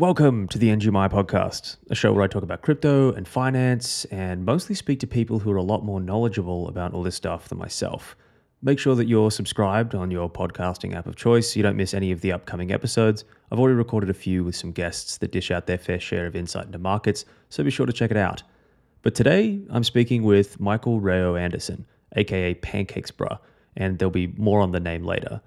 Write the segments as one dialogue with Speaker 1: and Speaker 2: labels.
Speaker 1: Welcome to the NGMI podcast, a show where I talk about crypto and finance and mostly speak to people who are a lot more knowledgeable about all this stuff than myself. Make sure that you're subscribed on your podcasting app of choice so you don't miss any of the upcoming episodes. I've already recorded a few with some guests that dish out their fair share of insight into markets, so be sure to check it out. But today, I'm speaking with Michael Reo Anderson, aka PancakesBrah, and there'll be more on the name later.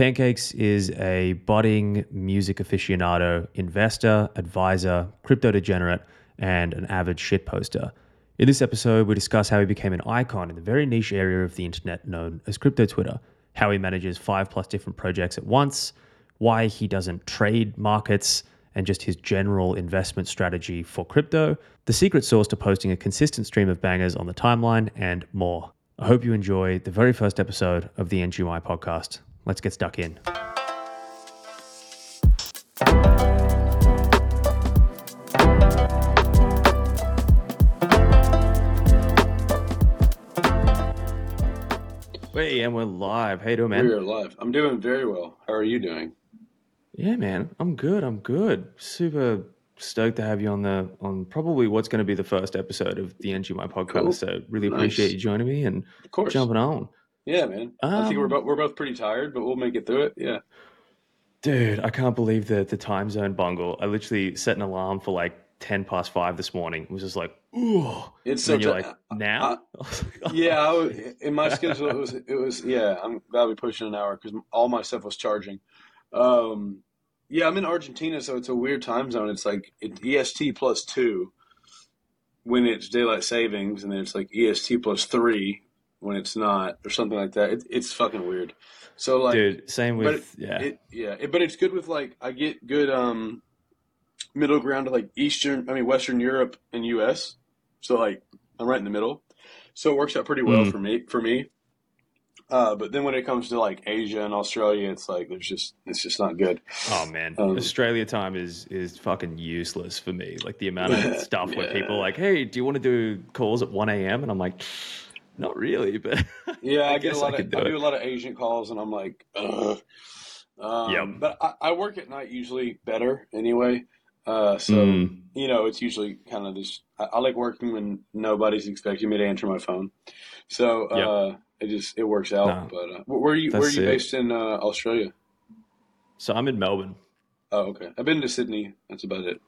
Speaker 1: Pancakes is a budding music aficionado, investor, advisor, crypto degenerate, and an avid shitposter. In this episode, we discuss how he became an icon in the very niche area of the internet known as crypto Twitter, how he manages five plus different projects at once, why he doesn't trade markets, and just his general investment strategy for crypto, the secret sauce to posting a consistent stream of bangers on the timeline, and more. I hope you enjoy the very first episode of the NGMI podcast. Let's get stuck in. Hey, and we're live. Hey, doing, man?
Speaker 2: We are live. I'm doing very well. How are you doing?
Speaker 1: Yeah, man. I'm good. I'm good. Super stoked to have you on the on probably what's going to be the first episode of the NGMI podcast.
Speaker 2: Cool.
Speaker 1: So really
Speaker 2: Nice.
Speaker 1: appreciate you joining me and jumping on.
Speaker 2: Yeah, man. I think we're
Speaker 1: Um,
Speaker 2: both we're both pretty tired, but we'll make it through it. Yeah.
Speaker 1: Dude, I can't believe the the time zone bungle. I literally set an alarm for like ten past five this morning. It was just like, ooh.
Speaker 2: It's
Speaker 1: And
Speaker 2: so
Speaker 1: you're like, now? I was oh.
Speaker 2: yeah. In my schedule, it was it was yeah. I'm glad we pushed it an hour because all my stuff was charging. Um, yeah, I'm in Argentina, so it's a weird time zone. It's like it, EST plus two when it's daylight savings, and then it's like EST plus three when it's not, or something like that. It, it's fucking weird. So like,
Speaker 1: Dude, same with yeah.
Speaker 2: It, yeah, it, but it's good with like I get good um middle ground to like Eastern, I mean Western Europe and U.S. So like I'm right in the middle, so it works out pretty well
Speaker 1: Mm.
Speaker 2: for me. For me, uh, but then when it comes to like Asia and Australia, it's like there's just it's just not good.
Speaker 1: Oh man,
Speaker 2: Um,
Speaker 1: Australia time is is fucking useless for me. Like the amount of stuff where people are like, "Hey, do you want to do calls at one a.m.?" and I'm like, "Not really," but
Speaker 2: Yeah, I,
Speaker 1: I
Speaker 2: get a
Speaker 1: guess
Speaker 2: lot
Speaker 1: I
Speaker 2: of
Speaker 1: could do
Speaker 2: I do a lot of agent calls, and I'm like, ugh. Um,
Speaker 1: Yep.
Speaker 2: But I, I work at night usually better anyway. Uh, so
Speaker 1: Mm.
Speaker 2: you know, it's usually kind of this. I, I like working when nobody's expecting me to answer my phone. So uh, it just it works out.
Speaker 1: No,
Speaker 2: but uh, where are you? Where are you
Speaker 1: it.
Speaker 2: based in uh, Australia?
Speaker 1: so I'm in Melbourne.
Speaker 2: Oh, okay. I've been to Sydney. That's about it.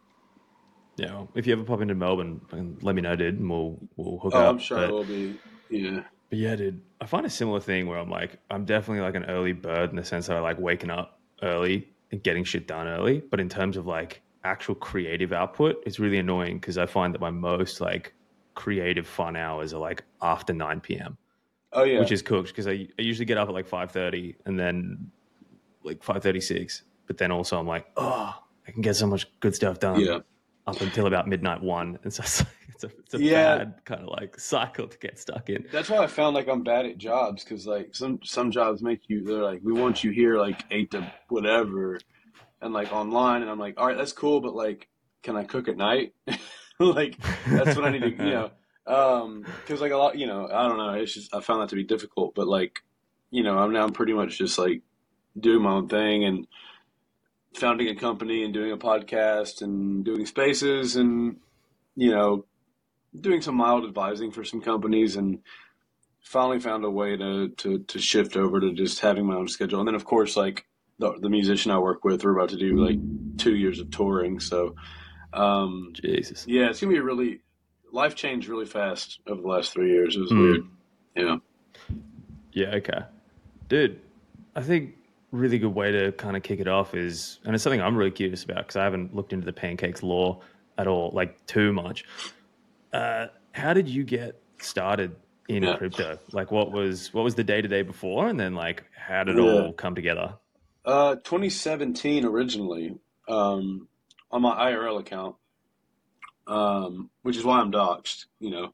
Speaker 1: Yeah. if you ever pop into Melbourne, let me know, dude, and we'll we'll hook
Speaker 2: Oh,
Speaker 1: up.
Speaker 2: I'm sure
Speaker 1: But-
Speaker 2: it will be. Yeah.
Speaker 1: But yeah, dude, I find a similar thing where I'm like, I'm definitely like an early bird in the sense that I like waking up early and getting shit done early. But in terms of like actual creative output, it's really annoying because I find that my most like creative fun hours are like after 9 p.m.,
Speaker 2: Oh yeah.
Speaker 1: which is cooked because I, I usually get up at like 5.30 and then like 5.36. But then also I'm like, oh, I can get so much good stuff done
Speaker 2: yeah.
Speaker 1: Up until about midnight one. And so it's, like, it's a, it's a
Speaker 2: Yeah.
Speaker 1: bad kind of like cycle to get stuck in.
Speaker 2: That's why I found like I'm bad at jobs because like some some jobs make you they're like we want you here like eight to whatever, and like online and I'm like all right that's cool but like can I cook at night? like that's what I need to you know um because like a lot you know I don't know it's just I found that to be difficult but like you know I'm now pretty much just like doing my own thing and founding a company and doing a podcast and doing spaces and you know doing some mild advising for some companies and finally found a way to, to, to shift over to just having my own schedule. And then of course, like the, the musician I work with, we're about to do like two years of touring. So, um,
Speaker 1: Jesus.
Speaker 2: yeah, it's gonna be a really, life changed really fast over the last three years. It was
Speaker 1: Mm.
Speaker 2: weird. Yeah.
Speaker 1: Yeah, okay. Dude, I think really good way to kind of kick it off is, and it's something I'm really curious about because I haven't looked into the pancakes lore at all, like too much. Uh, how did you get started in
Speaker 2: Yeah.
Speaker 1: crypto? Like, what was what was the day to day before, and then like how did it
Speaker 2: Yeah.
Speaker 1: all come together?
Speaker 2: Uh, 2017 originally, um, on my IRL account, um, which is why I'm doxxed, you know,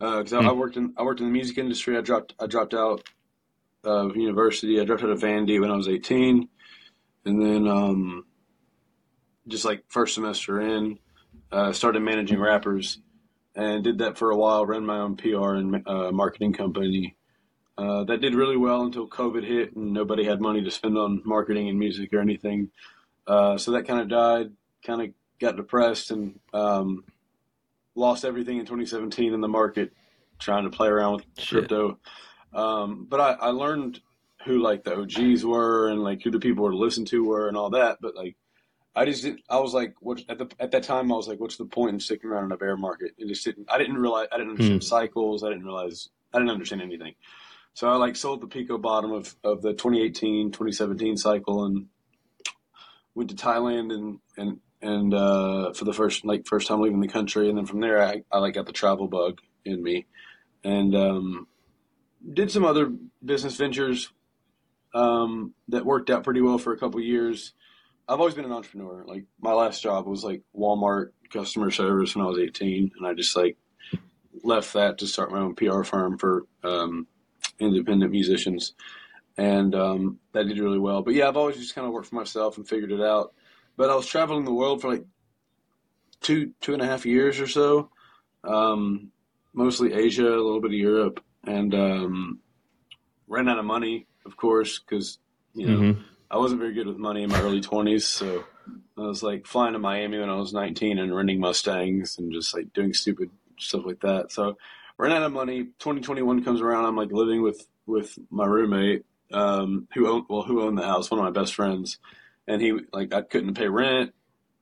Speaker 2: because I, I worked in I worked in the music industry. I dropped I dropped out of university. I dropped out of Vandy when I was 18, and then um, just like first semester in, uh, started managing rappers, and did that for a while. Ran my own PR and uh, marketing company. Uh, that did really well until COVID hit and nobody had money to spend on marketing and music or anything. Uh, so that kind of died. kind of got depressed and um, lost everything in 2017 in the market trying to play around with Shit. crypto. Um, but I, I learned who like the OGs were and like who the people were to listen to were and all that. But like, I just didn't, I was like, what at the at that time I was like, what's the point in sticking around in a bear market? It just didn't. I didn't realize. I didn't understand hmm. cycles. I didn't realize. I didn't understand anything. So I like sold the Pico bottom of, of the 2018, 2017 cycle and went to Thailand and, and, and, uh, for the first, like first time leaving the country. And then from there, I, I like got the travel bug in me and, um, did some other business ventures, um, that worked out pretty well for a couple years. I've always been an entrepreneur. Like my last job was like Walmart customer service when I was 18 and I just like left that to start my own PR firm for, um, independent musicians, and um, that did really well. But yeah, I've always just kind of worked for myself and figured it out. But I was traveling the world for like two two and a half years or so, um, mostly Asia, a little bit of Europe, and um, ran out of money, of course, because you know mm-hmm. I wasn't very good with money in my early twenties, so. I was like flying to Miami when I was 19 and renting Mustangs and just like doing stupid stuff like that. So ran out of money. 2021 comes around. I'm like living with with my roommate, um, who owned well, who owned the house, one of my best friends, and he like I couldn't pay rent,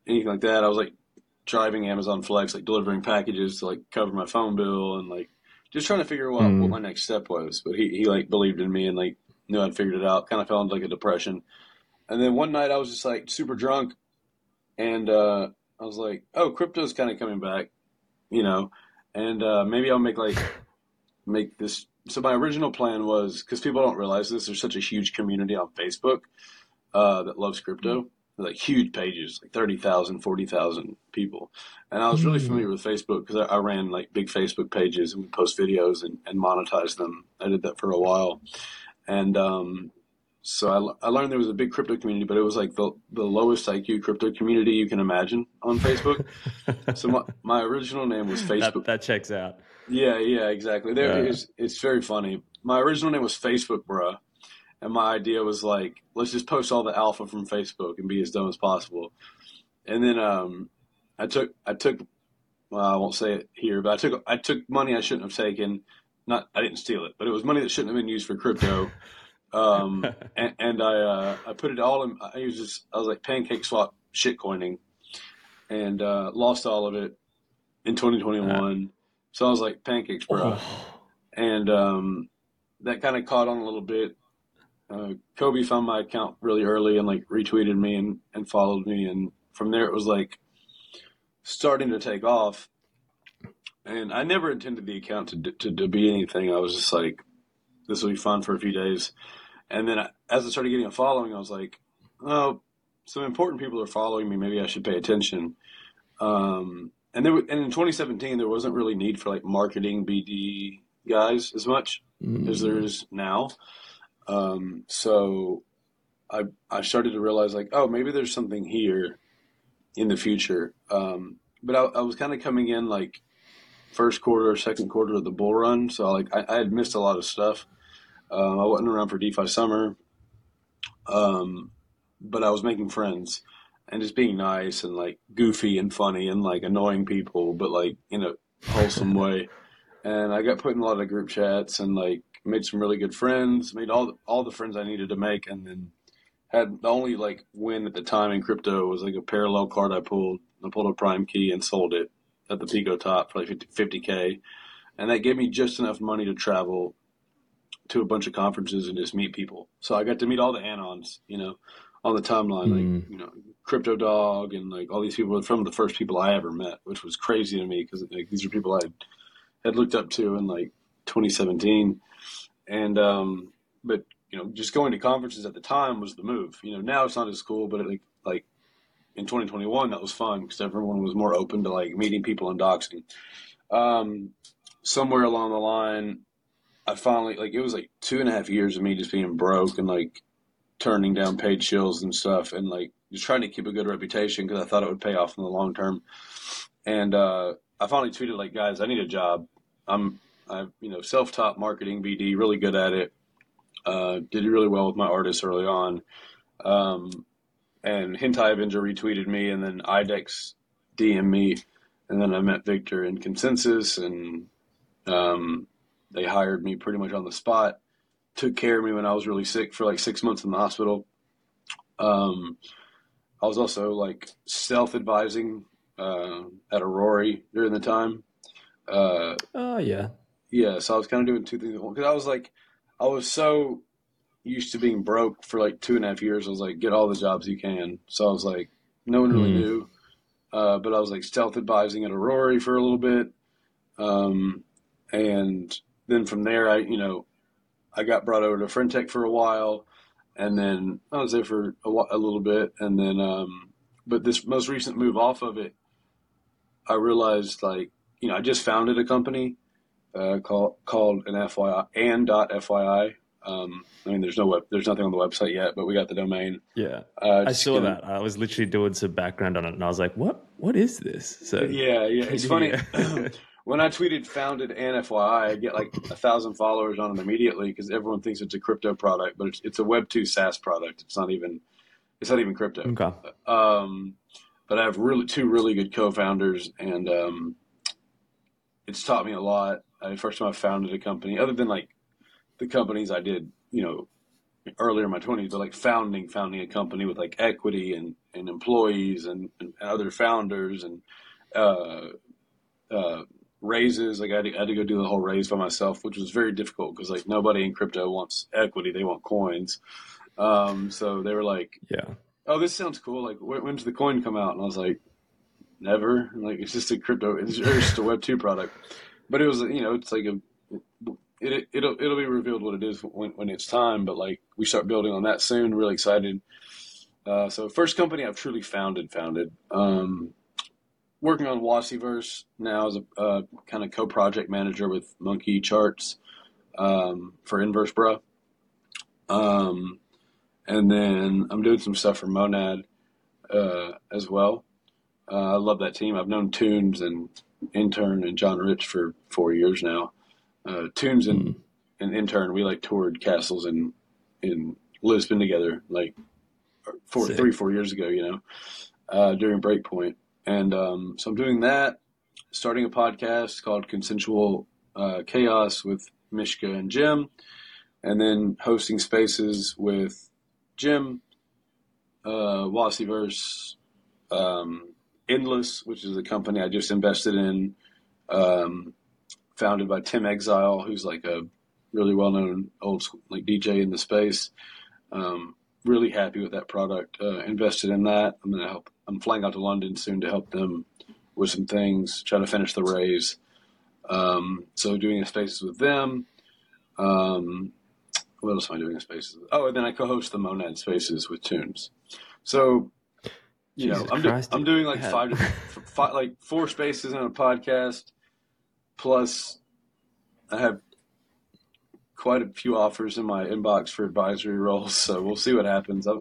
Speaker 2: anything like that. I was like driving Amazon Flex, like delivering packages to like cover my phone bill and like just trying to figure out mm. what my next step was. But he he like believed in me and like knew I'd figured it out. Kind of fell into like a depression, and then one night I was just like super drunk, and uh, I was like, oh, crypto's kind of coming back, you know and uh, maybe I'll make like make this. So my original plan was because people don't realize this. There's such a huge community on Facebook uh, that loves crypto. Like huge pages, like 30,000, 40,000 people. And I was really mm. familiar with Facebook because I, I, ran like big Facebook pages and would post videos and, and monetize them. I did that for a while. And um, so I, I, learned there was a big crypto community, but it was like the, the lowest IQ crypto community you can imagine on Facebook. so my, my original name was Facebook.
Speaker 1: That, that checks out.
Speaker 2: Yeah, yeah, exactly. There yeah. is, it's very funny. My original name was Facebook Bruh. And my idea was like, let's just post all the alpha from Facebook and be as dumb as possible. And then um, I took, I took, well, I won't say it here, but I took, I took money I shouldn't have taken. Not, I didn't steal it, but it was money that shouldn't have been used for crypto. Um, and, and, I uh, I put it all in. I was just I was like PancakeSwap shit coining, and uh, lost all of it in 2021. Uh, so I was like pancakes, bro. Oh. And um, that kind of caught on a little bit. Uh, Cobie found my account really early and like retweeted me and, and followed me, and from there it was like starting to take off. And I never intended the account to, to, to be anything. I was just like, this will be fun for a few days. And then as I started getting a following, I was like, oh, some important people are following me. Maybe I should pay attention. Um, and there, and in 2017, there wasn't really need for like marketing BD guys as much mm-hmm. as there is now. Um, so I I started to realize like, oh, maybe there's something here in the future. Um, but I, I was kind of coming in like first quarter or second quarter of the bull run, so like I, I had missed a lot of stuff. Um, I wasn't around for DeFi summer, um, but I was making friends and just being nice and like goofy and funny and like annoying people, but like in a wholesome way. And I got put in a lot of group chats and like made some really good friends, made all the, all the friends I needed to make, and then had the only like win at the time in crypto was like a parallel card I pulled. I pulled a prime key and sold it at the Pico top for like 50, k and that gave me just enough money to travel to a bunch of conferences and just meet people. So I got to meet all the anons, you know, on the timeline, mm. like you know, Crypto Dog and like all these people from the first people I ever met, which was crazy to me because like, these are people I had looked up to and like 2017, and um, but you know, just going to conferences at the time was the move. You know, now it's not as cool, but like like in 2021 that was fun because everyone was more open to like meeting people and doxing. Um, somewhere along the line, I finally like it was like two and a half years of me just being broke and like turning down paid shills and stuff and like just trying to keep a good reputation because I thought it would pay off in the long term. And uh, I finally tweeted like, guys, I need a job. I'm I you know self taught marketing BD, really good at it. Uh, did really well with my artists early on. Um, and Hentai Avenger retweeted me, and then IDEX DM me, and then I met Victor in Consensus, and um, they hired me pretty much on the spot. Took care of me when I was really sick for like six months in the hospital. Um, I was also like self advising uh, at Aurora during the time. Uh,
Speaker 1: oh yeah,
Speaker 2: yeah. So I was kind of doing two things because I was like, I was so used to being broke for like two and a half years. I was like, get all the jobs you can. So I was like, no one really mm. knew. Uh, but I was like stealth advising at Aurora for a little bit. Um, and then from there, I, you know, I got brought over to friend.tech for a while and then I was there for a, a little bit. And then, um, but this most recent move off of it, I realized like, you know, I just founded a company, uh, called, called an FYI and dot FYI um, I mean, there's no web, there's nothing on the website yet, but we got the domain.
Speaker 1: Yeah, uh, I saw gonna, that. I was literally doing some background on it, and I was like, "What? What is this?"
Speaker 2: So yeah, yeah, it's funny. when I tweeted "founded and FYI," I get like a thousand followers on it immediately because everyone thinks it's a crypto product, but it's, it's a Web two SaaS product. It's not even it's not even crypto.
Speaker 1: Okay.
Speaker 2: Um, but I have really two really good co-founders, and um, it's taught me a lot. I, first time I founded a company, other than like the companies I did, you know, earlier in my twenties, but like founding, founding a company with like equity and, and employees and, and other founders and, uh, uh, raises. Like I had, to, I had, to, go do the whole raise by myself, which was very difficult because like nobody in crypto wants equity; they want coins. Um, so they were like,
Speaker 1: "Yeah,
Speaker 2: oh, this sounds cool. Like, when, does the coin come out?" And I was like, "Never." Like, it's just a crypto. It's just a Web two product. But it was, you know, it's like a it, it'll it'll be revealed what it is when, when it's time. But like we start building on that soon. Really excited. Uh, so first company I've truly founded founded. Um, working on Wassieverse now as a uh, kind of co-project manager with Monkey Charts um, for Inversebrah. Um, and then I'm doing some stuff for Monad uh, as well. Uh, I love that team. I've known Tunes and Intern and John Rich for four years now uh, Tunes and mm. an intern, we like toured castles in in Lisbon together, like four, Sick. three, four years ago. You know, uh, during Breakpoint, and um, so I'm doing that. Starting a podcast called Consensual uh, Chaos with Mishka and Jim, and then hosting spaces with Jim, uh, Wassieverse, um, Endless, which is a company I just invested in. Um, founded by Tim Exile, who's like a really well known old school, like DJ in the space. Um, really happy with that product. Uh, invested in that. I'm gonna help. I'm flying out to London soon to help them with some things. Try to finish the raise. Um, so doing a spaces with them. Um, what else am I doing in spaces? Oh, and then I co-host the Monad Spaces with Tunes. So you Jesus know, I'm, do, I'm doing like five, five, like four spaces on a podcast Plus, I have quite a few offers in my inbox for advisory roles, so we'll see what happens. I,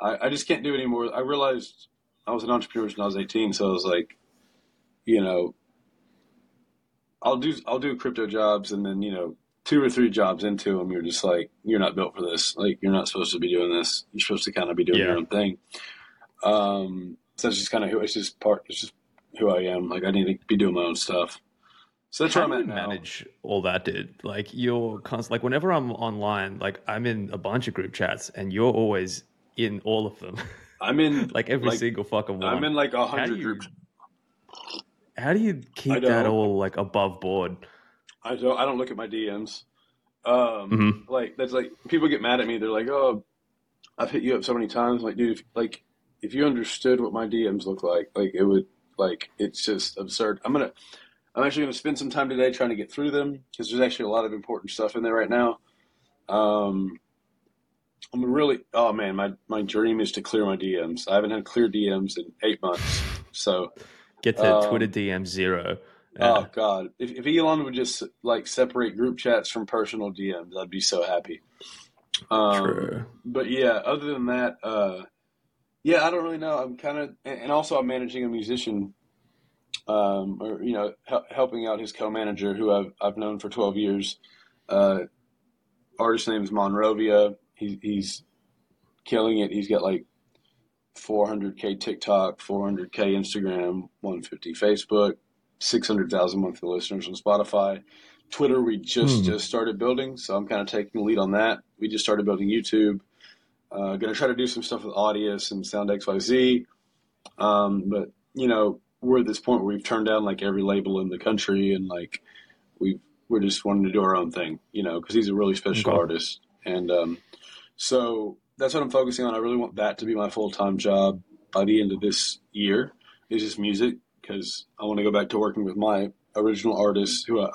Speaker 2: I, I just can't do anymore. I realized I was an entrepreneur when I was 18, so I was like, you know, I'll do I'll do crypto jobs, and then you know, two or three jobs into them, you're just like, you're not built for this. Like, you're not supposed to be doing this. You're supposed to kind of be doing yeah. your own thing. Um, so that's just kind of who it's just part. It's just who I am. Like, I need to be doing my own stuff.
Speaker 1: So that's How where I'm at now. manage all that, dude? Like you're constant. Like whenever I'm online, like I'm in a bunch of group chats, and you're always in all of them.
Speaker 2: I'm in
Speaker 1: like every like, single fucking one.
Speaker 2: I'm in like a hundred groups.
Speaker 1: How do you keep that all like above board?
Speaker 2: I don't. I don't look at my DMs. Um, mm-hmm. like that's like people get mad at me. They're like, "Oh, I've hit you up so many times." Like, dude, if, like if you understood what my DMs look like, like it would like it's just absurd. I'm gonna I'm actually going to spend some time today trying to get through them because there's actually a lot of important stuff in there right now. Um, I'm really, oh man, my, my dream is to clear my DMs. I haven't had clear DMs in eight months. So
Speaker 1: get to um, Twitter DM zero.
Speaker 2: Oh God, if, if Elon would just like separate group chats from personal DMs, I'd be so happy. Um, True. But yeah, other than that, uh, yeah, I don't really know. I'm kind of, and also I'm managing a musician um, or you know, helping out his co-manager, who I've I've known for twelve years. Uh, artist name is Mon Rovia. He, he's killing it. He's got like 400k TikTok, 400k Instagram, 150 Facebook, 600,000 monthly listeners on Spotify. Twitter, we just
Speaker 1: Hmm.
Speaker 2: just started building, so I'm kind of taking the lead on that. We just started building YouTube. Uh, going to try to do some stuff with audio, some Sound XYZ. Um, but you know, we're at this point where we've turned down like every label in the country, and like we we're just wanting to do our own thing, you know, because he's a really special
Speaker 1: Okay.
Speaker 2: artist, and um, so that's what I'm focusing on. I really want that to be my full time job by the end of this year. Is just music because I want to go back to working with my original artists who I,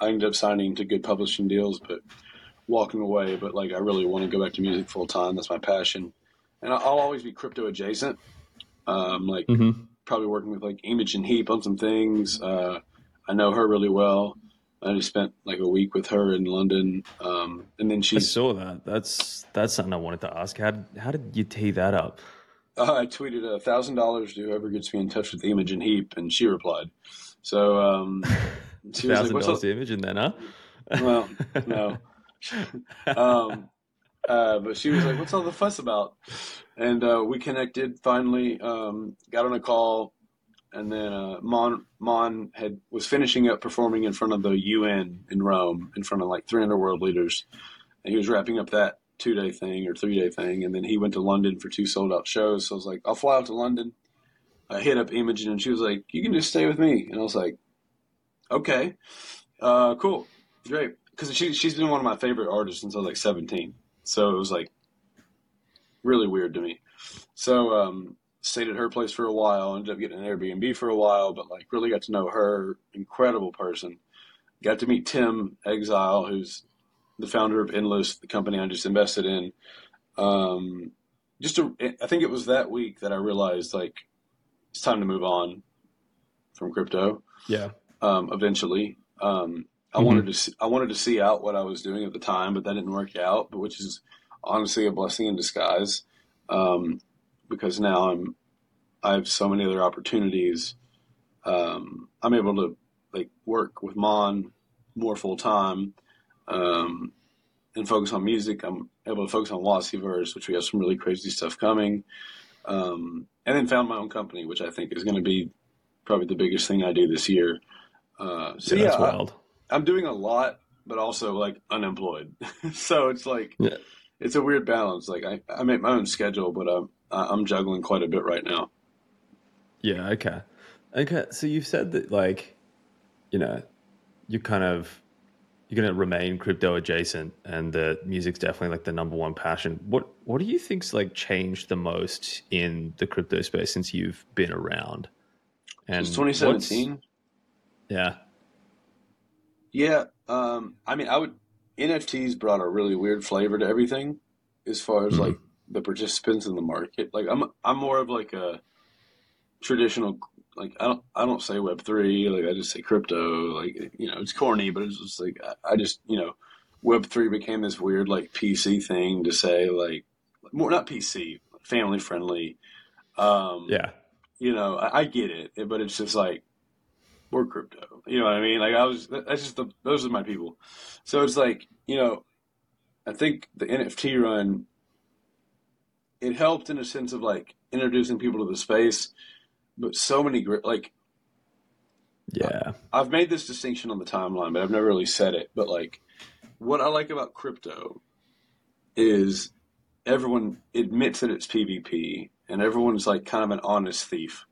Speaker 2: I ended up signing to good publishing deals, but walking away. But like, I really want to go back to music full time. That's my passion, and I'll always be crypto adjacent. Um, like
Speaker 1: Mm-hmm.
Speaker 2: probably working with like Imogen Heap on some things. Uh, I know her really well. I just spent like a week with her in London, um, and then
Speaker 1: I saw that. That's that's something I wanted to ask. How did, how did you tee that up?
Speaker 2: Uh, I tweeted a thousand dollars to whoever gets me in touch with Imogen Heap, and she replied. So um, she was like,
Speaker 1: Thousand
Speaker 2: "What's
Speaker 1: dollars
Speaker 2: up?"
Speaker 1: to image, and then huh?
Speaker 2: Well, no. um, uh, but she was like, "What's all the fuss about?" And uh, we connected finally. Um, got on a call, and then uh, Mon Mon had was finishing up performing in front of the UN in Rome, in front of like 300 world leaders, and he was wrapping up that two day thing or three day thing, and then he went to London for two sold out shows. So I was like, "I'll fly out to London." I hit up Imogen, and she was like, "You can just stay with me," and I was like, "Okay, uh, cool." Great, because she she's been one of my favorite artists since I was like seventeen. So it was like really weird to me. So um, stayed at her place for a while. Ended up getting an Airbnb for a while, but like really got to know her. Incredible person. Got to meet Tim Exile, who's the founder of Endless, the company I just invested in. Um, just a, I think it was that week that I realized like it's time to move on from crypto
Speaker 1: Yeah.
Speaker 2: um, eventually. Um, I
Speaker 1: Mhm.
Speaker 2: wanted to see, I wanted to see out what I was doing at the time, but that didn't work out. But which is honestly a blessing in disguise, um, because now I'm I have so many other opportunities. Um, I'm able to like work with Mon more full time um, and focus on music. I'm able to focus on Wassieverse, which we have some really crazy stuff coming. Um, and then found my own company, which I think is going to be probably the biggest thing I do this year. Uh, so
Speaker 1: Yeah,
Speaker 2: yeah,
Speaker 1: that's wild.
Speaker 2: I'm doing a lot, but also like unemployed. so it's like
Speaker 1: Yeah.
Speaker 2: it's a weird balance. Like I, I make my own schedule, but um, I'm I'm juggling quite a bit right now.
Speaker 1: Yeah, okay. Okay, so you've said that like, you know, you kind of you're gonna remain crypto adjacent and the music's definitely like the number one passion. What what do you think's like changed the most in the crypto space since you've been around? And
Speaker 2: Since 2017.
Speaker 1: Yeah.
Speaker 2: Yeah, um, I mean, I would NFTs brought a really weird flavor to everything, as far as
Speaker 1: Mhm.
Speaker 2: like the participants in the market. Like I'm I'm more of like a traditional like I don't I don't say Web three like I just say crypto like you know it's corny but it's just like I, I just you know Web three became this weird like PC thing to say like more not PC family friendly. Um,
Speaker 1: Yeah.
Speaker 2: you know, I, I get it, but it's just like we're crypto. You know what I mean? Like I was, that's just the those are my people. So it's like you know, I think the NFT run it helped in a sense of like introducing people to the space, but so many great like
Speaker 1: Yeah.
Speaker 2: I've made this distinction on the timeline, but I've never really said it. But like, what I like about crypto is everyone admits that it's PvP, and everyone's like kind of an honest thief.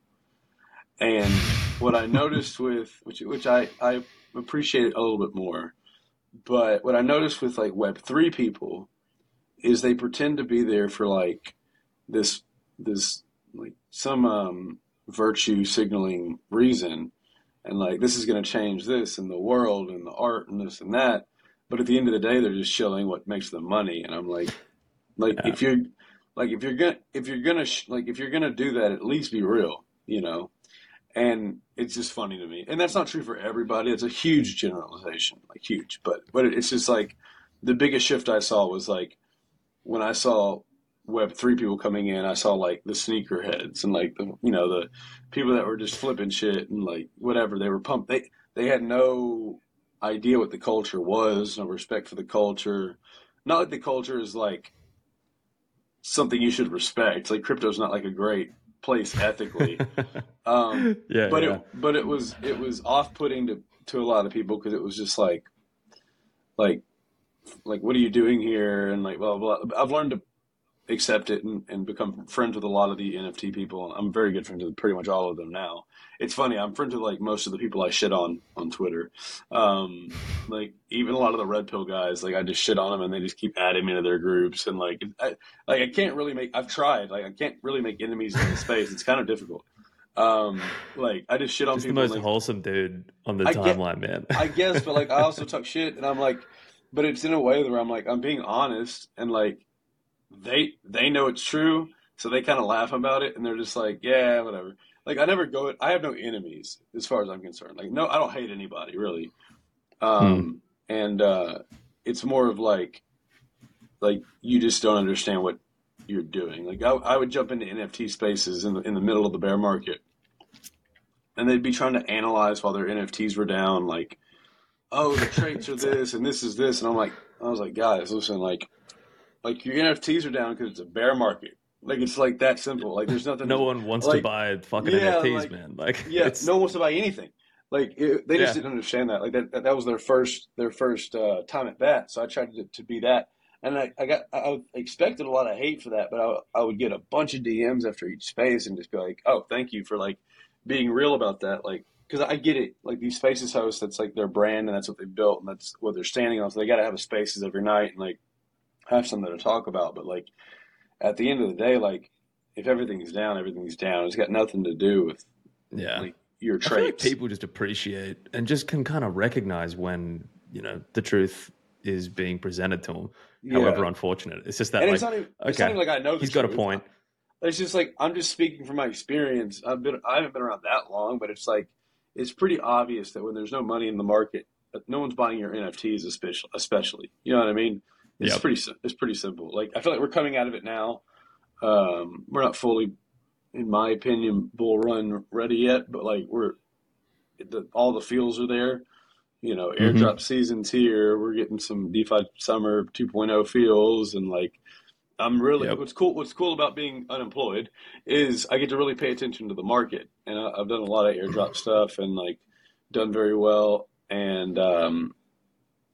Speaker 2: And what I noticed with which which I I appreciate it a little bit more, but what I noticed with like Web three people is they pretend to be there for like this this like some um, virtue signaling reason and like this is going to change this in the world and the art and this and that but at the end of the day they're just showing what makes them money and i'm like like
Speaker 1: Yeah.
Speaker 2: if you're like if you're gonna if you're gonna sh- like if you're gonna do that at least be real you know and it's just funny to me. And that's not true for everybody. It's a huge generalization like huge. But but it's just like the biggest shift i saw was like when i saw web 3 people coming in i saw like the sneaker heads and like the you know the people that were just flipping shit and like whatever. They were pumped they they had no idea what the culture was no respect for the culture. Not like the culture is like something you should respect. Like crypto's not like a great place ethically. um,
Speaker 1: yeah,
Speaker 2: but
Speaker 1: yeah.
Speaker 2: it but it was it was off putting to to a lot of people because it was just like like like what are you doing here and like blah blah. blah. I've learned to accept it and, and become friends with a lot of the NFT people. I'm very good friends with pretty much all of them now. It's funny, I'm friends with like most of the people I shit on on Twitter. Um, like even a lot of the red pill guys, like I just shit on them and they just keep adding me to their groups and like I, like I can't really make. I've tried, like I can't really make enemies in the space. It's kind of difficult. Um, like I just shit on
Speaker 1: Just the
Speaker 2: people.
Speaker 1: most
Speaker 2: like,
Speaker 1: wholesome dude on the
Speaker 2: I get-
Speaker 1: timeline, man.
Speaker 2: I guess, but like I also talk shit, and I'm like, but it's in a way where I'm like I'm being honest, and like they they know it's true, so they kind of laugh about it, and they're just like, yeah, whatever. Like I never go. I have no enemies as far as I'm concerned. Like no, I don't hate anybody really. Um, and uh, it's more of like, like you just don't understand what you're doing. Like I, I would jump into NFT spaces in the in the middle of the bear market, and they'd be trying to analyze while their NFTs were down, like, oh, the traits are this and this is this, and I'm like, I was like, guys, listen, like, like your NFTs are down because it's a bear market. Like it's like that simple. Like there's nothing.
Speaker 1: no one wants to buy fucking
Speaker 2: yeah,
Speaker 1: NFTs,
Speaker 2: like-
Speaker 1: man. Like,
Speaker 2: yeah,
Speaker 1: it's,
Speaker 2: no one wants to buy anything. Like it, they just
Speaker 1: Yeah.
Speaker 2: didn't understand that. Like that, that, that was their first their first uh, time at bat. So I tried to, to be that, and I, I got I I expected a lot of hate for that, but I, I would get a bunch of DMs after each space and just be like, oh, thank you for like being real about that. Like because I get it. Like these spaces hosts, that's like their brand and that's what they built and that's what they're standing on. So they got to have a spaces every night and like have something to talk about. But like at the end of the day, like if everything's down, everything's down. It's got nothing to do with
Speaker 1: yeah.
Speaker 2: like your
Speaker 1: feel like
Speaker 2: traits.
Speaker 1: people just appreciate and just can kind of recognize when you know the truth is being presented to them.
Speaker 2: Yeah.
Speaker 1: However unfortunate, it's just that
Speaker 2: and
Speaker 1: like
Speaker 2: it's not even it's not even like I know
Speaker 1: he's got a point.
Speaker 2: It's just like I'm just speaking from my experience. I've been I haven't been around that long, but it's like it's pretty obvious that when there's no money in the market, no one's buying your NFTs, especially. Especially, you know what I mean? It's
Speaker 1: Yep.
Speaker 2: pretty it's pretty simple. Like I feel like we're coming out of it now. Um, we're not fully, in my opinion, bull run ready yet, but like we're the, all the feels are there. You know,
Speaker 1: Mhm.
Speaker 2: airdrop season's here. We're getting some DeFi summer 2.0 feels, and like I'm really
Speaker 1: Yep.
Speaker 2: what's cool. What's cool about being unemployed is I get to really pay attention to the market, and I, I've done a lot of airdrop stuff and like done very well, and um,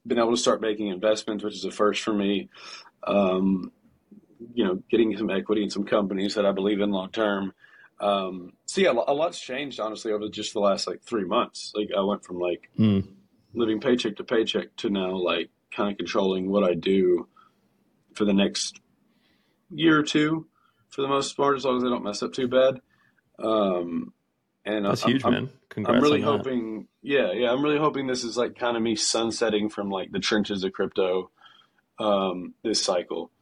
Speaker 2: been able to start making investments, which is a first for me. Um, you know, getting some equity in some companies that I believe in long term. Um, so yeah, a lot's changed honestly over just the last like three months. Like I went from like
Speaker 1: Mm.
Speaker 2: living paycheck to paycheck to now like kind of controlling what I do for the next year or two, for the most part, as long as I don't mess up too bad. Um, and
Speaker 1: That's
Speaker 2: I'm,
Speaker 1: huge,
Speaker 2: I'm,
Speaker 1: man. Congrats
Speaker 2: I'm really hoping, yeah, yeah, I'm really hoping this is like kind of me sunsetting from like the trenches of crypto um, this cycle.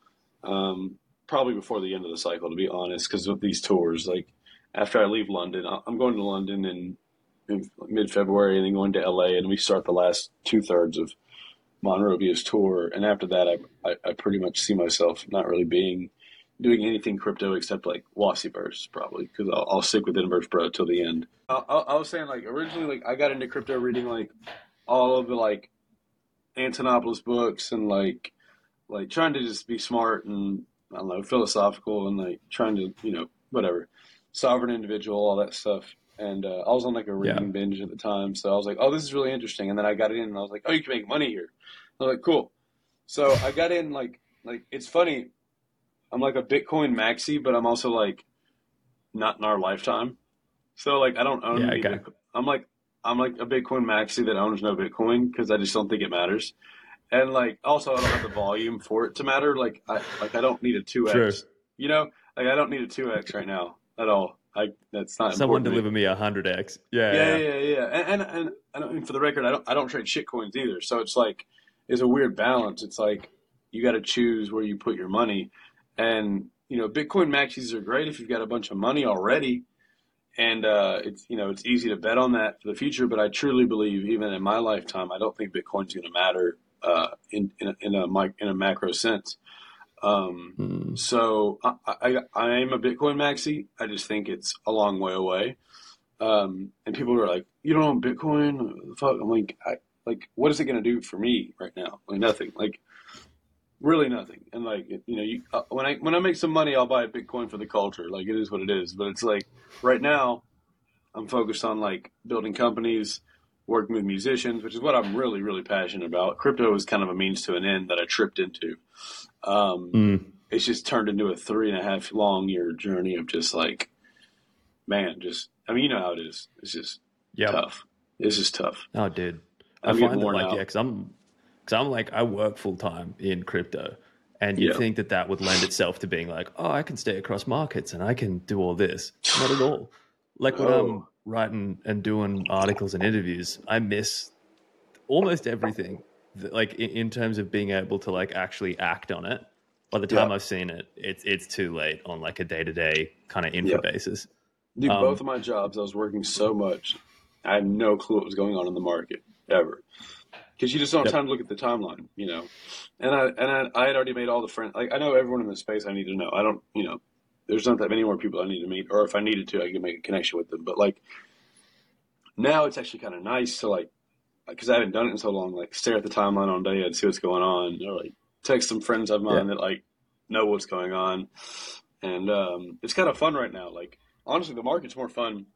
Speaker 2: Um, probably before the end of the cycle, to be honest, because of these tours. Like after I leave London, I'm going to London in, in mid February, and then going to LA, and we start the last two thirds of Mon Rovia's tour. And after that, I, I, I pretty much see myself not really being doing anything crypto except like Wassieverse probably because I'll, I'll stick with Inversebrah till the end. I, I, I was saying like originally like I got into crypto reading like all of the like Antonopoulos books and like like trying to just be smart and I don't know philosophical and like trying to you know whatever sovereign individual all that stuff. And uh, I was on like a reading binge at the time, so I was like, "Oh, this is really interesting." And then I got in, and I was like, "Oh, you can make money here." I was like, "Cool." So I got in like like it's funny. I'm like a Bitcoin maxi, but I'm also like not in our lifetime. So like I don't own
Speaker 1: Yeah, okay.
Speaker 2: Bitcoin. I'm like I'm like a Bitcoin maxi that owns no Bitcoin because I just don't think it matters. And like also I don't have the volume for it to matter. Like I like I don't need a two x. You know, like I don't need a two X right now at all. I that's not
Speaker 1: Someone deliver me a hundred x. Yeah,
Speaker 2: Yeah,
Speaker 1: yeah.
Speaker 2: yeah, yeah. And, and and and I mean, for the record, I don't I don't trade shit coins either. So it's like it's a weird balance. It's like you got to choose where you put your money. And you know, Bitcoin maxis are great if you've got a bunch of money already, and uh, it's you know it's easy to bet on that for the future. But I truly believe, even in my lifetime, I don't think Bitcoin's going to matter uh, in in a, in a in a macro sense. Um,
Speaker 1: Mm.
Speaker 2: so I, I, I am a Bitcoin maxi. I just think it's a long way away. Um, and people are like, "You don't own Bitcoin? Fuck!" I'm like, I, like, what is it going to do for me right now? Like nothing. Like, really nothing. And like you know, you, uh, when I when I make some money, I'll buy a Bitcoin for the culture. Like it is what it is. But it's like right now, I'm focused on like building companies, working with musicians, which is what I'm really really passionate about. Crypto is kind of a means to an end that I tripped into. Um, mm. It's just turned into a three and a half long year journey of just like, man, just I mean, you know how it is. It's just yep. tough. It's just tough.
Speaker 1: Oh, dude. I find that like, out. yeah, because I'm because I'm like, I work full time in crypto. And you yeah. think that that would lend itself to being like, oh, I can stay across markets and I can do all this. Not at all. Like when oh. I'm writing and doing articles and interviews, I miss almost everything. Like in, in, terms of being able to like actually act on it. By the time yeah. I've seen it, it's it's too late on like a day to day kind of info yeah. basis.
Speaker 2: Dude, um, both of my jobs, I was working so much, I had no clue what was going on in the market ever because you just don't have yep. time to look at the timeline, you know. And I and I, I, had already made all the friends. Like I know everyone in the space I need to know. I don't, you know, there's not that many more people I need to meet, or if I needed to, I could make a connection with them. But like now, it's actually kind of nice to like because I haven't done it in so long. Like stare at the timeline all day and see what's going on, or like text some friends of mine yeah. that like know what's going on, and um, it's kind of fun right now. Like honestly, the market's more fun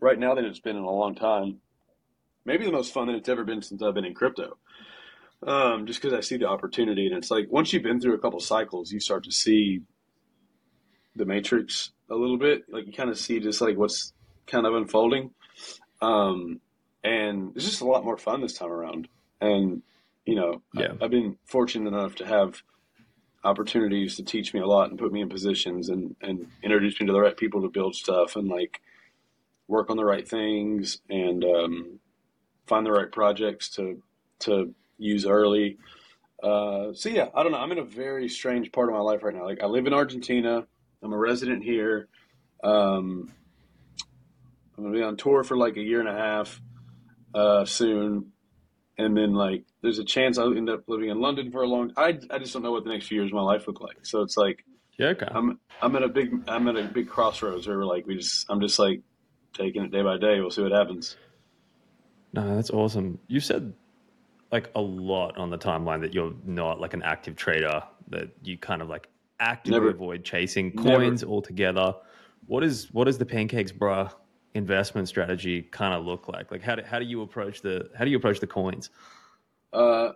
Speaker 2: right now than it's been in a long time maybe the most fun that it's ever been since I've been in crypto. Um, just because I see the opportunity, and it's like once you've been through a couple cycles, you start to see the matrix a little bit. Like you kind of see just like what's kind of unfolding, um, and it's just a lot more fun this time around. And you know, yeah. I, I've been fortunate enough to have opportunities to teach me a lot and put me in positions and, and introduce me to the right people to build stuff and like work on the right things and um, find the right projects to to use early. Uh, so yeah, I don't know. I'm in a very strange part of my life right now. Like I live in Argentina. I'm a resident here. Um, I'm gonna be on tour for like a year and a half uh, soon, and then like there's a chance I'll end up living in London for a long. I I just don't know what the next few years of my life look like. So it's like
Speaker 1: yeah, okay.
Speaker 2: I'm I'm at a big I'm at a big crossroads where like we just I'm just like taking it day by day. We'll see what happens.
Speaker 1: No, that's awesome. You said like a lot on the timeline that you're not like an active trader, that you kind of like actively Never. avoid chasing coins Never. altogether. What is what is the PancakesBrah investment strategy kind of look like? Like how do, how do you approach the how do you approach the coins?
Speaker 2: Uh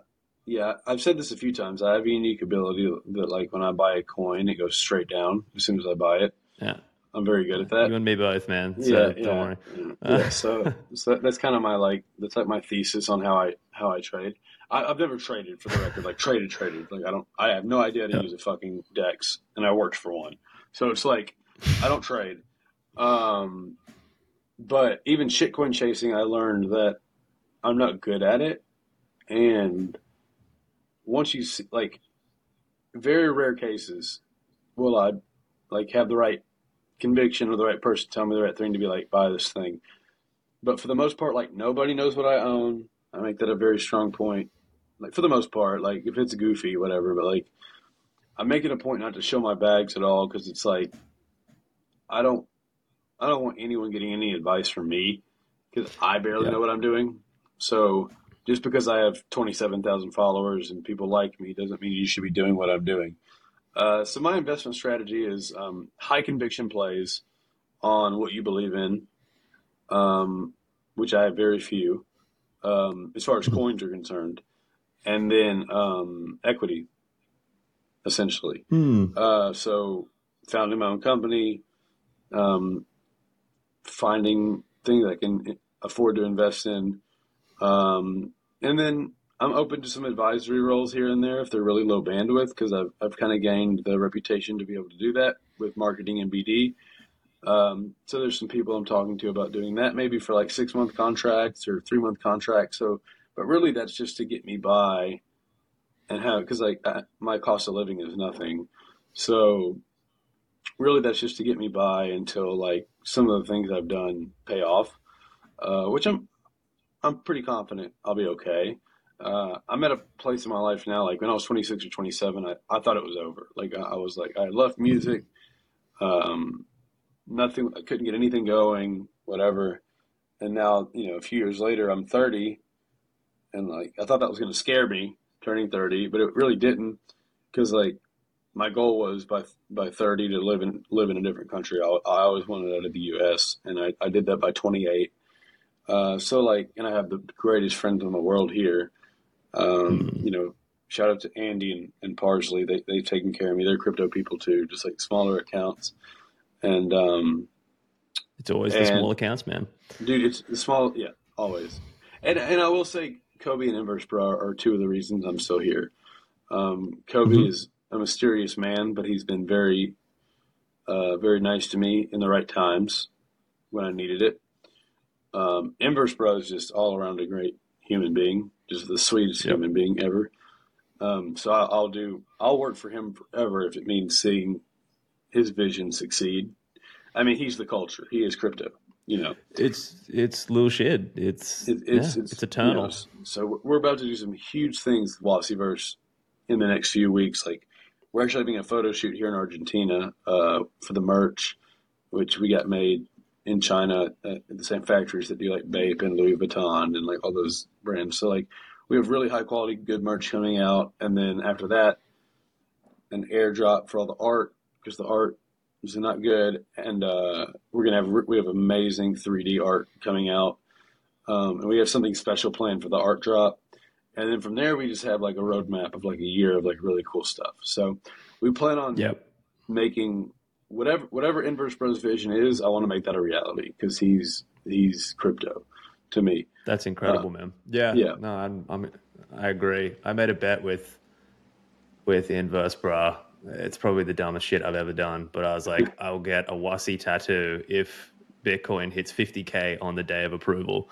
Speaker 2: yeah, I've said this a few times. I have a unique ability that like when I buy a coin, it goes straight down as soon as I buy it.
Speaker 1: Yeah.
Speaker 2: I'm very good at that.
Speaker 1: You and me both, man. So
Speaker 2: yeah,
Speaker 1: don't worry.
Speaker 2: Yeah, yeah. so, so that's kind of my like that's like my thesis on how I how I trade. I, have never traded for the record, like traded, traded. Like I don't, I have no idea how to use a fucking Dex, and I worked for one. So it's like I don't trade. Um, but even shitcoin chasing, I learned that I'm not good at it, and once you see, like, very rare cases, will I like have the right conviction or the right person tell me the right thing to be like buy this thing. But for the most part, like nobody knows what I own. I make that a very strong point. Like for the most part, like if it's goofy, whatever. But like I make it a point not to show my bags at all because it's like I don't I don't want anyone getting any advice from me because I barely yeah. know what I'm doing. So just because I have 27,000 followers and people like me doesn't mean you should be doing what I'm doing. Uh, so my investment strategy is um, high conviction plays on what you believe in, um, which I have very few um, as far as coins are concerned, and then um, equity, essentially.
Speaker 1: Hmm.
Speaker 2: Uh, so founding my own company, um, finding things I can afford to invest in, um, and then I'm open to some advisory roles here and there if they're really low bandwidth because I've, I've kind of gained the reputation to be able to do that with marketing and BD. Um, so there's some people I'm talking to about doing that maybe for like six month contracts or three month contracts. So, but really that's just to get me by and have, because like I, my cost of living is nothing. So really that's just to get me by until like some of the things I've done pay off, uh, which I'm, I'm pretty confident I'll be okay uh, I'm at a place in my life now. Like when I was 26 or 27, I, I thought it was over. Like I, I was like, I left music. Um, nothing, I couldn't get anything going, whatever. And now, you know, a few years later, I'm 30 and like, I thought that was going to scare me turning 30, but it really didn't because like my goal was by by 30 to live in live in a different country. I, I always wanted out of the U.S. and I, I did that by 28. Uh, so like, and I have the greatest friends in the world here. Um, mm-hmm. You know, shout out to Andy and, and Parsley. They they've taken care of me. They're crypto people too, just like smaller accounts. And um,
Speaker 1: it's always and, the small accounts, man.
Speaker 2: Dude, it's the small, yeah, always. And and I will say, Cobie and Inversebrah are two of the reasons I'm still here. Um, Cobie mm-hmm. is a mysterious man, but he's been very, uh, very nice to me in the right times when I needed it. Um, Inversebrah is just all around a great human being, just the sweetest yep. human being ever. Um, so I, will do, I'll work for him forever if it means seeing his vision succeed. I mean, he's the culture. He is crypto. You know,
Speaker 1: it's it's little shit. It's it, it's, yeah, it's, it's eternal. You know,
Speaker 2: so we're about to do some huge things with Wassieverse in the next few weeks. Like we're actually having a photo shoot here in Argentina uh, for the merch, which we got made in China at the same factories that do like Bape and Louis Vuitton and like all those brands. So like we have really high quality, good merch coming out, and then after that, an airdrop for all the art because the art is not good, and uh, we're gonna have we have amazing 3D art coming out, um, and we have something special planned for the art drop, and then from there we just have like a roadmap of like a year of like really cool stuff. So we plan on
Speaker 1: yep.
Speaker 2: making whatever whatever Inversebrah's vision is, I want to make that a reality because he's he's crypto to me.
Speaker 1: That's incredible, uh, man. Yeah, yeah. No, I'm, I'm I agree. I made a bet with with Inversebrah. It's probably the dumbest shit I've ever done, but I was like, I'll get a Wassie tattoo if Bitcoin hits 50k on the day of approval.